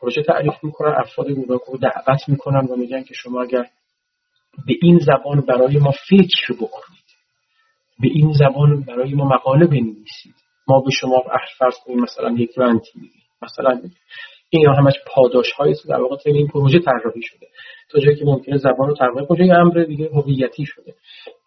پروژه تعریف می‌کنن افراد رو دعوت می‌کنن و میگن که شما اگر به این زبان برای ما فکر بکنید به این زبان برای ما مقاله بنویسید ما به شما فرض کنیم مثلا یک رنتی مثلا این همش پاداش هایی در واقع این پروژه طراحی شده. تا جایی که ممکنه زبان رو طراحی کنه یه امر دیگه هویتی شده.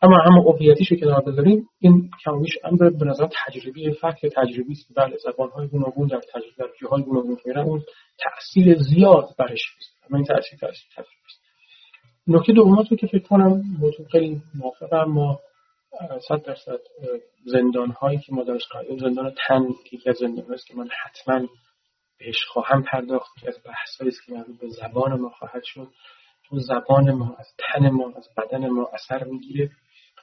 اما هم هویتیش رو کنار بذاریم این کمیش امر به نظر تجربی فکر تجربی است. بله زبان های گوناگون در تجربه در جاهای گوناگون میرن اون تاثیر زیاد برش اما این تاثیر تاثیر تجربی است. نکته دوم که فکر کنم موضوع خیلی موافقم ما صد درصد زندان هایی که ما درش قرار زندان تن که از زندان است که من حتما بهش خواهم پرداخت که از بحث است که مربوط به زبان ما خواهد شد. تو زبان ما از تن ما از بدن ما اثر می‌گیره.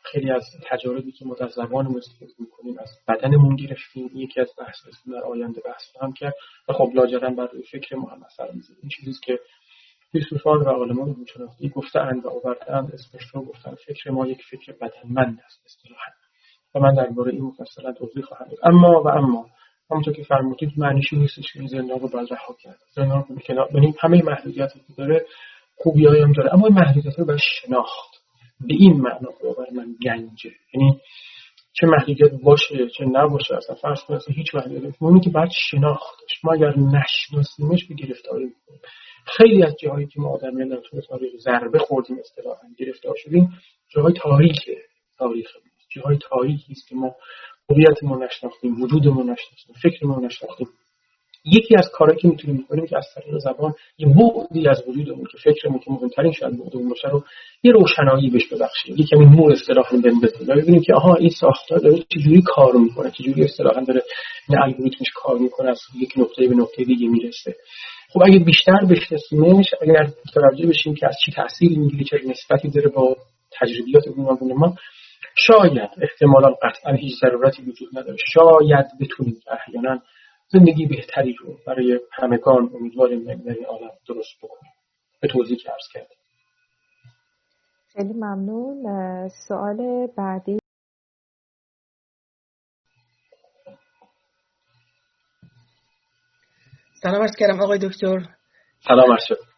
خیلی از تجاربی که ما در زبان استفاده می‌کنیم از بدنمون گرفتیم یکی از بحث است در آینده بحث هم کرد. و خب لاجرم بر روی فکر ما هم اثر می‌ذاره. این چیزی که فیلسوفان و عالمان روانشناسی گفتهاند و آوردهاند. اسمش رو گفتن فکر ما یک فکر بدنمند است اصطلاحا. و من درباره این مفصلا توضیح خواهم داد. اما و اما همونطور که فرمودید معنیش نیستش که این زندان رو باید رها کرد زندان رو کنار یعنی همه محدودیتی که داره خوبی هم داره اما این محدودیت رو باید شناخت. به این معنا برای من گنجه. یعنی چه محدودیت باشه چه نباشه اصلا فرض کنید هیچ محدودیت اونی که باید شناختش. ما اگر نشناسیمش به گرفتاری می‌کنیم. خیلی از جاهایی که ما آدمیان در طول تاریخ ضربه خوردیم اصطلاحا گرفتار شدیم جاهای تاریخ تاریخ جاهای تاریخی است که ما هویتمون نشناختیم وجودمون نشناختیم فکرمون نشناختیم. یکی از کارهایی که می‌تونیم بکنیم که از طریق زبان یه بعدی از وجودمون که فکرمون که مهمترین شاید بعدمون باشه رو یه روشنایی بهش ببخشیم یه کمی نور اصطلاحا بندازیم و ببینیم که آها این ساختار داره چجوری کار می‌کنه چجوری اصطلاحا داره این الگوریتمش کار می‌کنه از یک نقطه به نقطه دیگه می‌رسه. خب اگه بیشتر بشناسیمش اگر متوجه بشیم که از چی تأثیری می‌گیره چه نسبتی داره با تجربیات گوناگون ما شاید احتمالا قطعا هیچ ضرورتی وجود نداره شاید بتونیم احیانا زندگی بهتری رو برای همگان امیدواریم در این عالم درست بکنیم. به توضیح که ارز کردیم خیلی ممنون. سوال بعدی. سلام عرض کردم آقای دکتر. سلام عرض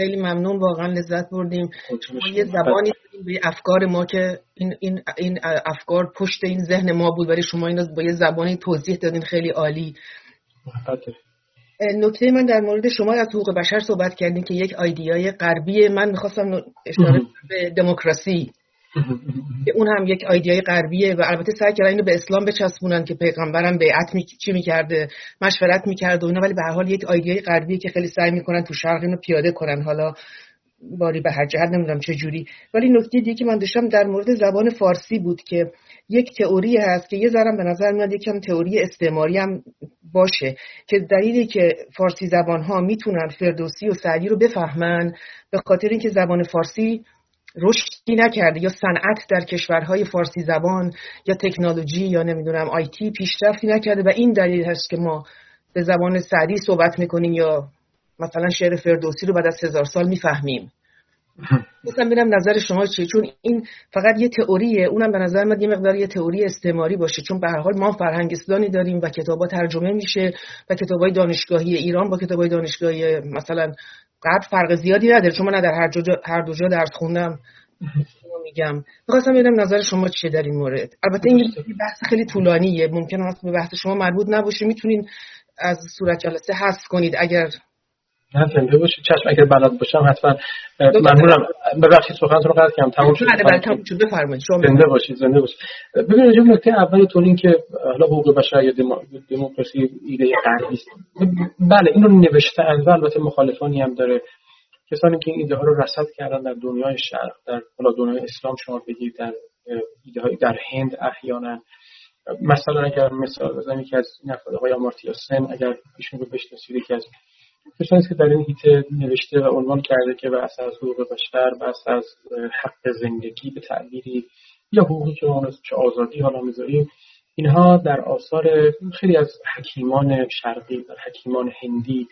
خیلی ممنون واقعا لذت بردیم. ما یه زبانی به افکار ما که این, این, این افکار پشت این ذهن ما بود ولی شما این با یه زبانی توضیح دادین خیلی عالی. نکته من در مورد شما از حقوق بشر صحبت کردیم که یک آیدیای غربی من می‌خواستم اشاره به دموکراسی. اون هم یک آیدیای غربیه و البته سعی کردن اینو به اسلام بچسبونن که پیغمبرم بیعت می... چی می‌کرده مشورت می‌کرده و اینا ولی به حال یک آیدیای غربیه که خیلی سعی می‌کنن تو شرق اینو پیاده کنن. حالا باری به هر جهت نمی‌دونم چه جوری. ولی نکته دیگه که من داشتم در مورد زبان فارسی بود که یک تئوری هست که یه ذرم به نظر میاد یکم تئوری استعماری هم باشه که دلیلی که فارسی زبان ها می‌تونن فردوسی و سعدی رو بفهمن به خاطر اینکه زبان فارسی رشدی نکرده یا صنعت در کشورهای فارسی زبان یا تکنولوژی یا نمی‌دونم آیتی پیشرفتی نکرده و این دلیل هست که ما به زبان سعدی صحبت می‌کنیم یا مثلا شعر فردوسی رو بعد از هزار سال می‌فهمیم. مثلا ببینم نظر شما چیه؟ چون این فقط یه تئوریه اونم به نظر من یه مقدار یه تئوری استعماری باشه چون به هر حال ما فرهنگ اسلامی داریم و کتابا ترجمه میشه و کتابای دانشگاهی ایران با کتابای دانشگاهی مثلا قد فرق زیادی نداره. چون من در هر, هر دو جا درس خوندم میگم. می‌خواستم ببینم نظر شما چیه در این مورد. البته این بحث خیلی طولانیه. ممکن است به بحث شما مربوط نباشه. می‌تونین از صورت جلسه حذف کنید اگر نه زنده باشید چشم اگر بلد باشم حتما ممنونم. ببخشید سخنتون رو قطع کردم. تموم شد. بله بله بفرمایید. شما زنده باشید زنده باشید ببینید راجع نکته اولتون این که حالا حقوق بشر یا دموکراسی ایده غربی است بله این رو نوشته اند و البته مخالفانی هم داره. کسانی که این ایده ها رو رصد کردن در دنیای شرق در حالا دنیای اسلام شما بگید در ایده های در هند احیانا. مثلا اگر مثال بزنیم که از نفر آقای آمارتیا سن اگر ایشون رو بشناسید که از کسانی که در این هیته نوشته و عنوان کرده که بحث از حقوق بشر بحث از حق زندگی به تعبیری یا حقوقی که چه آزادی حالا می‌ذاریم اینها در آثار خیلی از حکیمان شرقی در حکیمان هندی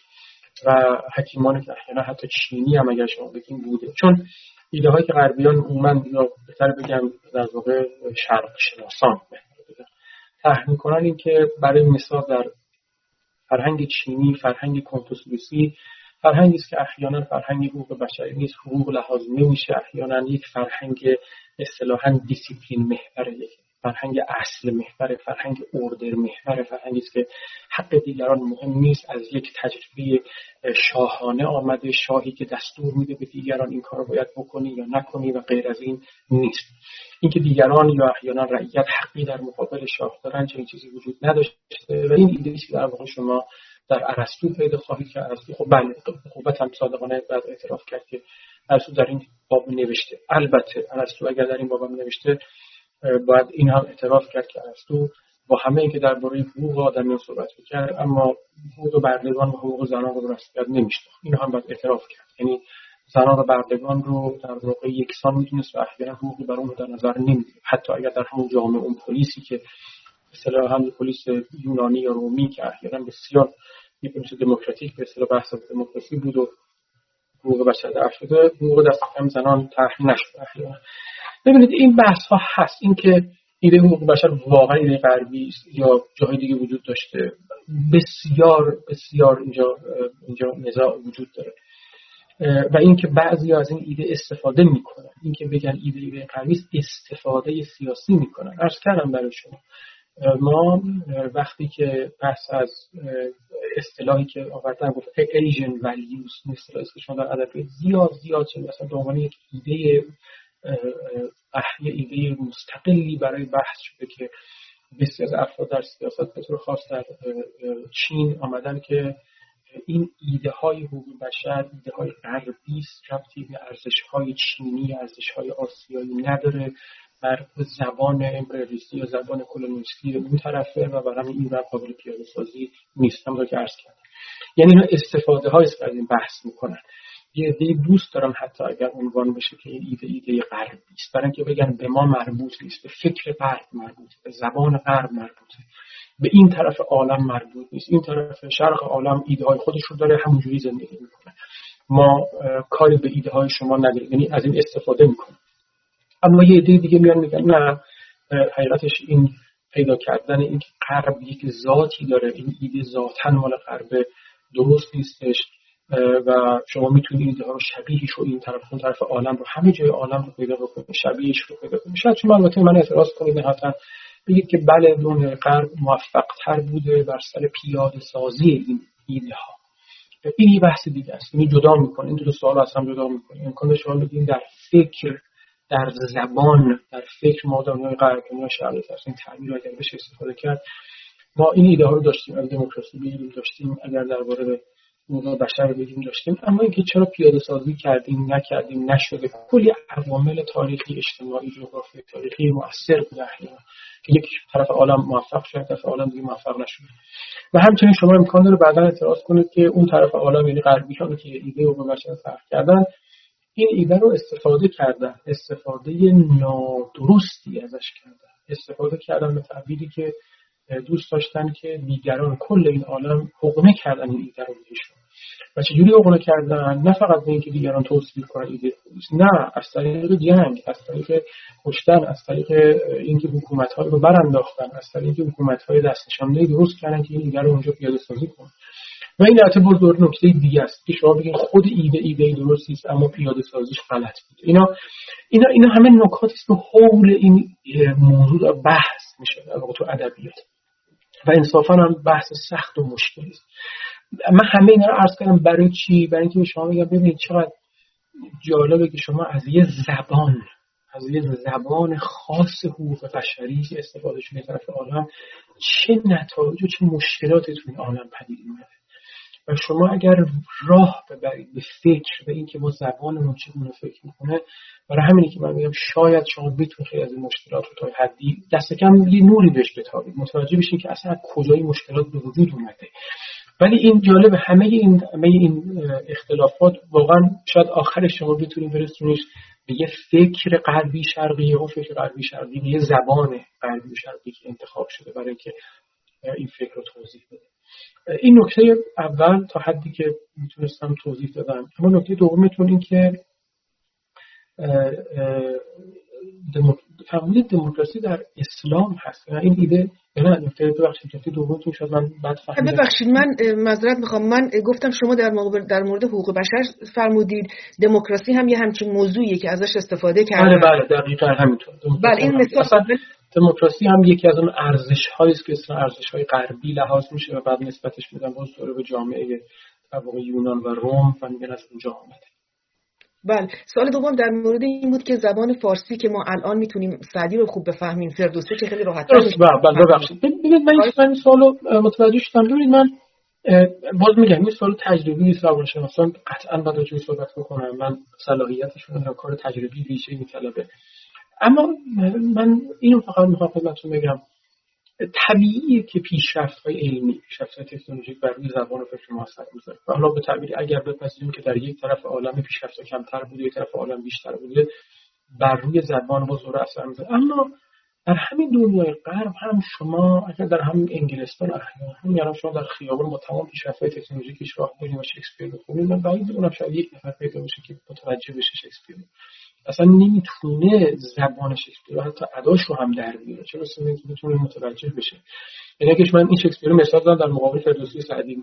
و حکیمان که احیانا حتی چینی هم اگر شما بگیم بوده. چون ایده که غربیان عموما یا بهتر بگم در واقع شرق شناسان تحمیل کنن این که برای مثال در فرهنگ چینی فرهنگ کنفوسیوسی فرهنگی است که احیانا فرهنگ حقوق بشری نیست حقوق لحاظ نمیشه احیانا یک فرهنگ اصطلاحا دیسیپلین محور یک فرهنگ اصل محور فرهنگ اوردر محور فرهنگی است که حق دیگران مهم نیست. از یک تجربه شاهانه آمده شاهی که دستور میده به دیگران این کار باید بکنی یا نکنی و غیر از این نیست. اینکه دیگران یا احیانا رعیت حقی در مقابل شاه دارن چنین چیزی وجود نداشته و این ایده که در واقع شما در ارسطو پیدا خواهید که ارسطو خب بله قوت هم صادقانه بعد اعتراف کرد که ارسطو در این باب نوشته. البته ارسطو اگر در این باب نوشته باید این هم اعتراف کرد که ارسطو با همه اینکه درباره حقوق آدمیان صحبت می‌کرد اما حقوق بردگان و حقوق زنان رو رسمیت نمیشناخت. این هم باید اعتراف کرد. یعنی زنان و بردگان رو در واقع یکسان می‌دونست و احیانا حقوقی بر اون در نظر نمی‌گیره. حتی اگر در همون جامعه اون پلیسی که مثلا هم پلیس یونانی یا رومی که احیانا بسیار پلیس دموکراتیک به اصطلاح بحث دموکراسی بود و حقوق بشر در شده حقوق دست کم زنان طرح نشد. ببینید این بحث ها هست اینکه ایده حقوق بشر واقعا ایده غربی است یا جاهای دیگه وجود داشته. بسیار بسیار اینجا اینجا نزاع وجود داره. و اینکه بعضی از این ایده استفاده می‌کنن. اینکه بگن ایده ایده غربی استفاده سیاسی می‌کنن. عرض کردم برای شما. ما وقتی که پس از اصطلاحی که آوردن گفت ایژن ولیوز که شما در ادبیات زیاد زیاد شده. مثلا به عنوان یک ایده یه ایده مستقلی برای بحث شده که بسیار از افراد در سیاست به طور خاص در چین آمدن که این ایده های حقوق بشر ایده های غربی ربطی به ارزش های چینی ارزش های آسیایی نداره. بر زبان امپریالیستی یا زبان کلونیستی اون طرفه و برای این بر قابل پیاده سازی نیست. همونطور که عرض کردم. یعنی اینا استفاده های از این بحث می‌کنن. یه ایده دوست دارم حتی اگر عنوان بشه که این ایده ایده غربی است برای اینکه بگن به ما مربوط نیست به فکر غرب مربوط به زبان غرب مربوطه. به این طرف عالم مربوط نیست. این طرف شرق عالم ایده های خودش رو داره همونجوری زندگی می‌کنه. ما کاری به ایده های شما نداریم. یعنی از این استفاده می‌کنیم. اما یه ایده دیگه میان میگن نه حقیقتش این پیدا کردن این غرب یک ذاتی داره. این ایده ذاتا مال غرب درست نیستش. و شما می‌تونید ها رو شبیهش رو این طرف اون طرف عالم رو همه جای عالم رو پیدا بکنید شبیهش رو پیدا کنید شاید شما البته من اعتراض کنید نهایتا بگید که بله دنیای غرب موفق تر بوده بر سر پیاده سازی این ایده ها این بحث دیگه است. اینو جدا می‌کنه. این دو سوال از هم جدا می‌کنه. امکان شما بگید در فکر در زبان در فکر ما دنیای غرب دنیا شرقی از این تعبیر اگر بشه استفاده کرد. ما این ایده ها رو داشتیم. از دموکراسی بگیریم داشتیم. اگر درباره حقوق بشر بگیم داشتیم. اما اینکه چرا پیاده سازی کردیم نکردیم نشده کلی عوامل تاریخی اجتماعی جغرافی تاریخی مؤثر بوده احیانا که یک طرف عالم موفق شد طرف عالم دیگه موفق نشده. و همچنین شما امکان داره بعدا اعتراض کنید که اون طرف عالم یعنی غربی که ایده رو به بشر فرق کردن این ایده رو استفاده کردن. استفاده نادرستی ازش کردن. استفاده کردن به تعبیری که دوست داشتن که دیگران کل این عالم حقنه کردن این ایده رو بهشون. و چجوری حقنه کردن؟ نه فقط به اینکه دیگران توصیف کنن ایده نه از طریق جنگ از طریق کشتن از طریق اینکه حکومت های رو برانداختن از طریق حکومت های دست نشانده درست کردن که این ایده رو اونجا پیاده سازی کنن. و این البته دور نکته دیگه است که شما بگین خود ایده ایده درستی است اما پیاده سازیش غلط بود. اینا اینا اینا همه نکاتی است که حول این موضوع بحث میشه در تو ادبیات. و انصافا هم بحث سخت و مشکلی است. من همه اینا رو عرض کردم برای چی؟ برای اینکه شما میگم ببینید چقدر جالبه که شما از یه زبان از یه زبان خاص حقوق بشری که استفاده شده طرف عالم چه نتایج و چه مشکلاتی تو این عالم پدید میاد و شما اگر راه ببرید به فکر به اینکه ما زبانمون چگونه فکر می‌کنه برای همینی که من میگم شاید شما بتونید خیلی از این مشکلات رو تا حدی دست کم یه نوری بهش بتابید. متوجه بشین که اصلا کجای مشکلات به وجود اومده. ولی این جالب همه این همه این اختلافات واقعا شاید آخرش شما بتونید برسونیش. به یه فکر غربی شرقی و فکر غربی شرقی یه زبان غربی شرقی که انتخاب شده برای اینکه این فکر رو توضیح بده. این نکته اول تا حدی که می‌تونستم توضیح دادم اما نکته دومتون این که فرمودید دموکراسی در اسلام هست. این ایده نه؟ نکته ببخشید نکته دومتون شد من بعد فهمیدم ببخشید من معذرت می‌خوام. من گفتم شما در در مورد حقوق بشر فرمودید دموکراسی هم یه همچین موضوعیه که ازش استفاده کردن. بله بله دقیقاً همینطور. بله این مثال دموکراسی هم یکی از اون ارزش هایی است که اسم ارزش های غربی لحاظ میشه و بعد نسبتش میدن باز دوره به جامعه در یونان و روم و میگن از اونجا آمده. بله. سوال دوم در مورد این بود که زبان فارسی که ما الان می‌تونیم سعدی رو خوب بفهمیم فردوسی که خیلی راحت بله بله ببخشید. ببینید من این سوالو متوجه شدم. ببینید من باز میگم این سوال تجربی زبان شناسان قطعا باید راجع صحبت بکنم من صلاحیتشون رو کار تجربی ویژه میطلبه. اما من اینو فقط می‌خوام خدمتتون بگم. طبیعیه که پیشرفت های علمی پیشرفت های تکنولوژیک بر روی زبان و فکر ما اثر می‌ذاره. و حالا به تعبیر اگر بپذیریم که در یک طرف عالم پیشرفت کمتر بوده یک طرف عالم بیشتر بوده بر روی زبان با زور اثر می‌ذاره. اما در همین دنیای غرب هم شما اگر در همین انگلستان احیانا هم یعنی شما در خیابان با تمام پیشرفت های تکنولوژیکش راه و شکسپیر بخونید من بعید اونم شاید یک نفر پیدا بشه که متوجه بشه شکسپیر. اصلا نمی‌تونه زبان شکسپیر رو حتی اداش رو هم در بیاره برسه اینکه بتونه متوجه بشه؟ یعنی اگه من این شکسپیر رو مثال دادم در مقابل فردوسی سعدی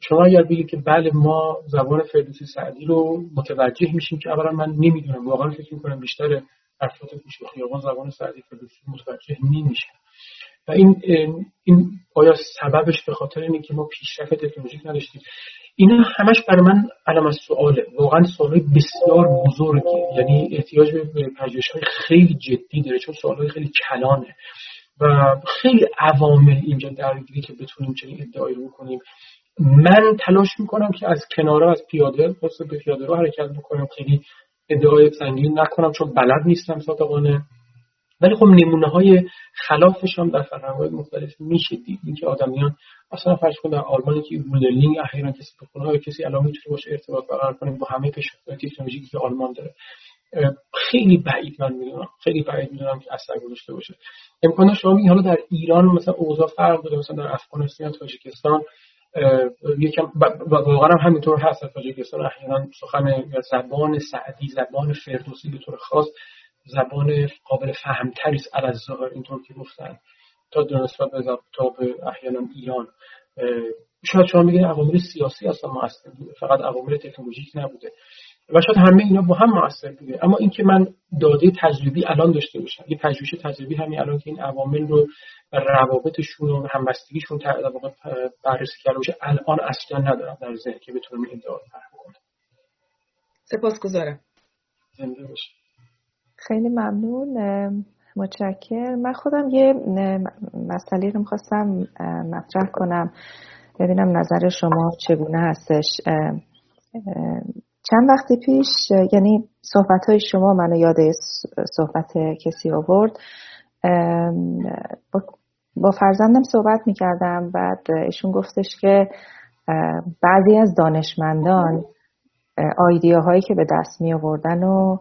شما اگر بگید که بله ما زبان فردوسی سعدی رو متوجه میشیم که اولا من نمی‌دونم واقعا فکر می‌کنم بیشتر افراد پیش خیابان زبان سعدی فردوسی متوجه نمیشن و این این آیا سببش به خاطر اینه که ما پیشرفت تکنولوژیک نداشتیم؟ اینا همش برای من علم از سواله. واقعا سوال بسیار بزرگی یعنی احتیاج به پژوهش های خیلی جدی داره چون سوال خیلی کلانه. و خیلی عوامل اینجا درگیری که بتونیم چنین ادعایی رو کنیم من تلاش می‌کنم که از کناره از پیاده واسه به پیاده رو حرکت بکنم. خیلی ادعای سنگین نکنم چون بلد نیستم صادقانه. ولی خب نمونه های خلافش هم در فرهنگ مختلف میشه دید. اینکه آدمیان مثلا فرض کن در آلمان که مدلینگ احیانا کسی بکنه کسی الان می‌تونه باشه ارتباط برقرار کنه با همه پیشرفت‌های تکنولوژیکی که آلمان داره. خیلی بعید من می‌دونم خیلی بعید می‌دونم که اثر گذاشته باشه. امکان شما میگی حالا در ایران مثلا اوضاع فرق داره مثلا در افغانستان تاجیکستان. یکم واقعا هم همینطور هست. تاجیکستان احیانا سخن زبان سعدی زبان فردوسی به طور خاص زبان قابل فهمتری است از ظاهر اینطور که گفتن. تا در نسبت به تا به احیانا ایران شاید شما میگین عوامل سیاسی اصلا موثر بوده فقط عوامل تکنولوژیک نبوده. و شاید همه اینا با هم موثر بوده. اما اینکه من داده تجربی الان داشته باشم یه پژوهش تجربی همین الان که این عوامل رو و روابطشون و همبستگیشون در واقع بررسی کرده باشه الان اصلا ندارم در ذهن که بتونم این ادعا رو کنم. سپاسگزارم. زنده باشه خیلی ممنون. متشکر من خودم یه مسئله رو می‌خواستم مطرح کنم. ببینم نظر شما چگونه هستش. چند وقتی پیش یعنی صحبت های شما منو یاد صحبت کسی آورد. با فرزندم صحبت می‌کردم بعد ایشون گفتش که بعضی از دانشمندان آیدیاهایی که به دست می آوردن و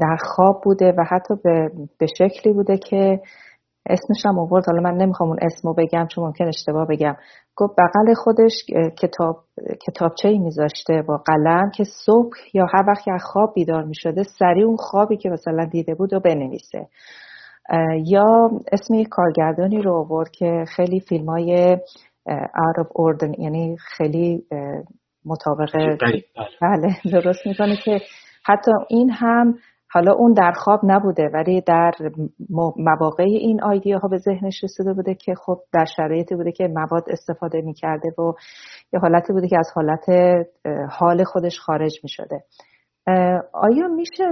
در خواب بوده و حتی به شکلی بوده که اسمش هم آورد. حالا من نمی‌خوام اون اسمو بگم چون ممکن اشتباه بگم. گفت بغل خودش کتاب کتابچه ای میذاشته با قلم که صبح یا هر وقت از خواب بیدار می‌شده سریع اون خوابی که مثلا دیده بود و بنویسه. یا اسم یک کارگردانی رو آورد که خیلی فیلم های out of order یعنی خیلی مطابق بله. بله درست می‌کنه که حتی این هم حالا اون در خواب نبوده ولی در مواقع این آیدیا ها به ذهنش رسیده بوده که خب در شرایطی بوده که مواد استفاده می‌کرده و یه حالتی بوده که از حالت حال خودش خارج می‌شده. آیا میشه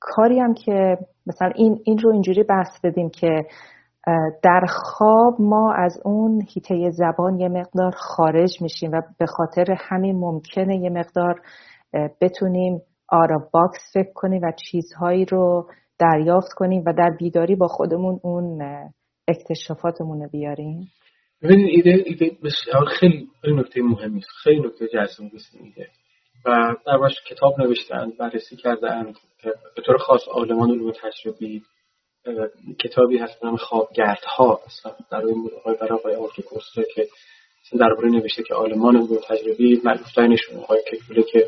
کاری هم که مثلا این, این رو اینجوری بحث بدیم که در خواب ما از اون هیته زبان یه مقدار خارج میشیم و به خاطر همین ممکنه یه مقدار بتونیم آرا باکس فکر کنیم و چیزهایی رو دریافت کنیم و در بیداری با خودمون اون اکتشافاتمون رو بیاریم؟ ببینید ایده ایده بسیار خیلی نکته مهمی است. خیلی نکته جذابی است ایده. و در باش کتاب نوشتن بررسی کردن به طور خاص آلمان علوم تجربی کتابی هست نام خوابگردها در این آقای برای آقای آرکی که درباره نوشته که آلمان علوم تجربی معروفترینشون آقای ککوله که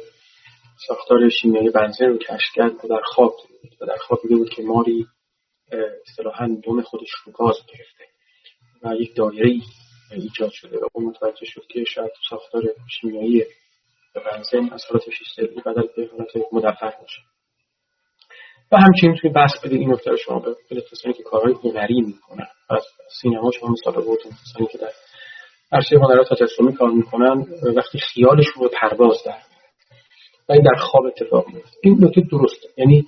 ساختار شیمیایی بنزین رو کشف کرد و در خواب بود. و در خواب دیده بود که ماری اصطلاحا دم خودش رو گاز گرفته و یک دایره ایجاد شده و اون متوجه شد که شاید ساختار شیمیایی بنزین از حالت فیزیکی بدل به حالت مدفع باشه. و همچنین توی بحث بدید این نکته شما به کسانی که کارهای هنری می‌کنن از سینما شما مثال بردیم کسانی که در عرصه هنرات تجسمی کار می‌کنن وقتی خیالشون رو پرواز در و این در خواب اتفاق میفته این نکته درسته. یعنی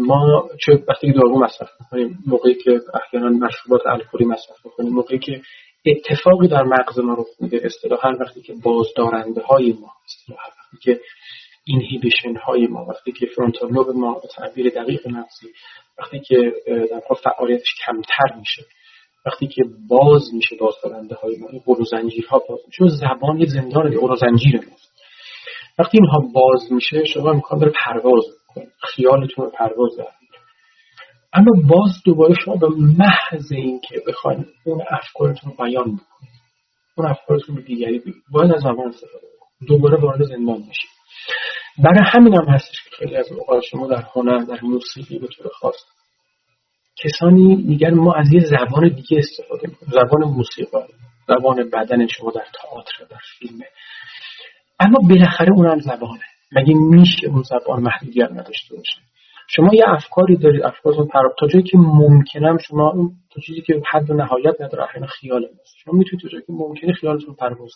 ما چه وقتی که دارو مصرف می‌کنیم موقعی که احیانا مشروبات الکلی مصرف می‌کنیم موقعی که اتفاقی در مغز ما رو میده اصطلاحا وقتی که بازدارنده های ما اصطلاحا وقتی که اینهیبیشن های ما وقتی که فرونتال لوب ما به تعبیر دقیق مغزی وقتی که در فعالیتش کمتر میشه وقتی که باز میشه بازدارنده های ما این قلو زنجیرها باز میشه. زبان یه زندان قلو زنجیر ماست وقتی اینها باز میشه شما می‌خوان بره پرواز کنید. خیالتون رو پرواز در اما باز دوباره شما به محض اینکه بخواید اون افکارتون رو بیان بکنید اون افکارتون به دیگری بگید باید از زبان استفاده دوباره وارد زندان میشید برای همین هم هستش که خیلی از اوقات شما در هنر در موسیقی به طور خاص کسانی میگن ما از یه زبان دیگه استفاده می‌کنیم. زبان موسیقی زبان بدن شما در تئاتر در فیلم. اما بالاخره اونم زبانه. مگه میشه اون زبان محدودیت نداشته باشه؟ شما یه افکاری دارید افکارتون پراب تا جایی که ممکنم شما تا چیزی که حد و نهایت نداره احیانا خیال ماست شما می‌تونید تا جایی که ممکنه خیالتون پرواز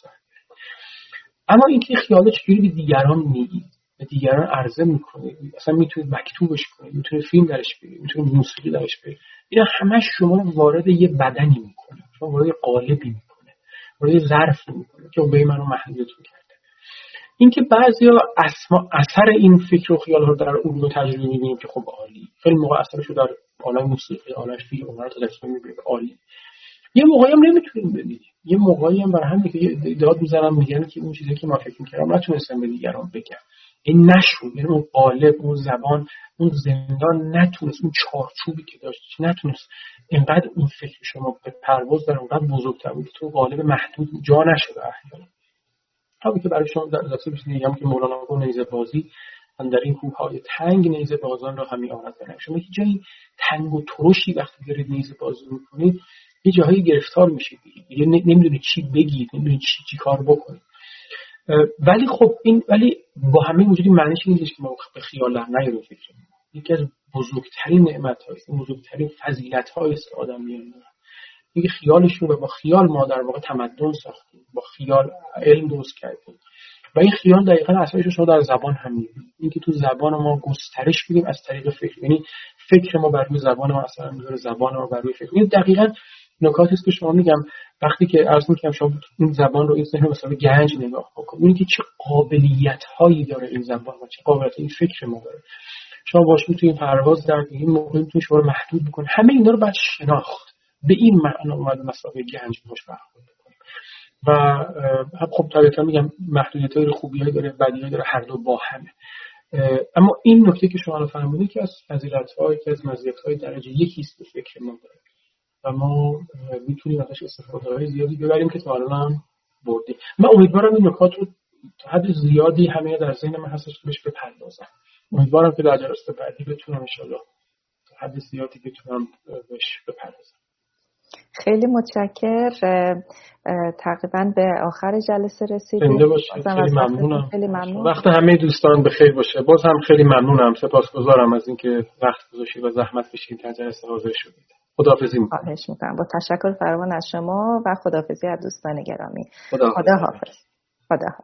اما اینکه خیال چجوری به دیگران میگید به دیگران عرضه می‌کنید اصلا می‌تونید مکتوبش کنید می‌تونید فیلم درش بگید می‌تونید موسیقی درش بگید اینا همش شما وارد یه بدنی می‌کنه. شما وارد قالبی می‌کنه. وارد ظرفی می‌کنه که به منو محدودتون کرد اینکه بعضیا اثر این فکر و خیال رو در علوم تجربی می‌بینیم که خب عالی. خیلی موقع اثرش رو در عالم موسیقی عالم فیلم عالم تلویزیون می‌بینیم عالی. یه موقعی هم نمی‌تونیم ببینیم یه موقعی هم برای همین که داد می‌زنم میگن که اون چیزی که ما فکر می‌کردم نتونستم به دیگران بگم. این نشد یعنی اون قالب اون زبان اون زندان نتونست اون چارچوبی که داشت نتونست اینقدر اون فکر شما به پرواز در اونقدر بزرگتر بود تو قالب محدود جا نشده احیانا. همین که برای شما در اضافه میگم که مولانا گفت نیزه بازی من در این کوههای تنگ نیزه بازان را همی آرد برم شما یه جایی تنگ و ترشی وقتی دارید نیزه بازی می‌کنید یه جاهایی گرفتار میشید. یه نمی‌دونید چی بگید نمی‌دونید چی چی کار بکنید. ولی خب این ولی با همه وجودی معنیش این نیست که ما به خیال نیاریم. فکر یکی از بزرگترین نعمت هایست بزرگترین فضیلت هایست که آدم میان دیگه خیالشون و با خیال ما در واقع تمدن ساختیم با خیال علم درست کردیم. و این خیال دقیقا اصلش شما در زبان هم می‌بینید اینکه تو زبان ما گسترش بدیم از طریق فکر. یعنی فکر ما بر روی زبان ما اثر می‌ذاره زبان ما بر روی فکر. یعنی دقیقا نکاتی است که شما میگم وقتی که عرض می‌کنم شما این زبان رو این ذهن مثلا گنج نگاه بکنید که چه قابلیت هایی داره این زبان و چه قابلیت این فکر ما داره. شما باش می‌تونید پرواز در این موقع می‌تونید شما رو محدود بکنید. همه اینا رو باید شناخت. به این معنا اومد مسابقه گنج باش برخورد بکنید و خب طبیعتا میگم محدودیت های خوبی های داره بدی داره هر دو با همه. اما این نکته که شما فرمودید که از فضیلت های که از مزیت های درجه یکی است به فکر ما داره. و ما می‌تونیم ازش استفاده های زیادی ببریم که تا الان بردیم. من امیدوارم این نکات رو تا حد زیادی همه در ذهن من هستش که بهش بپردازم. امیدوارم که در جلسه بعدی بتونم انشالله حد زیادی بتونم بهش بپردازم. خیلی متشکر. تقریبا به آخر جلسه رسیدیم. خیلی ممنونم. خیلی ممنون. وقت همه دوستان به خیر باشه. باز هم خیلی ممنونم. سپاسگزارم از اینکه وقت گذاشتید و زحمت کشیدید تا جلسه حاضر شدید. خداحافظی می‌کنم. می‌کنم. با تشکر فراوان از شما و خداحافظی از دوستان گرامی. خدا, خدا حافظ خدا حافظ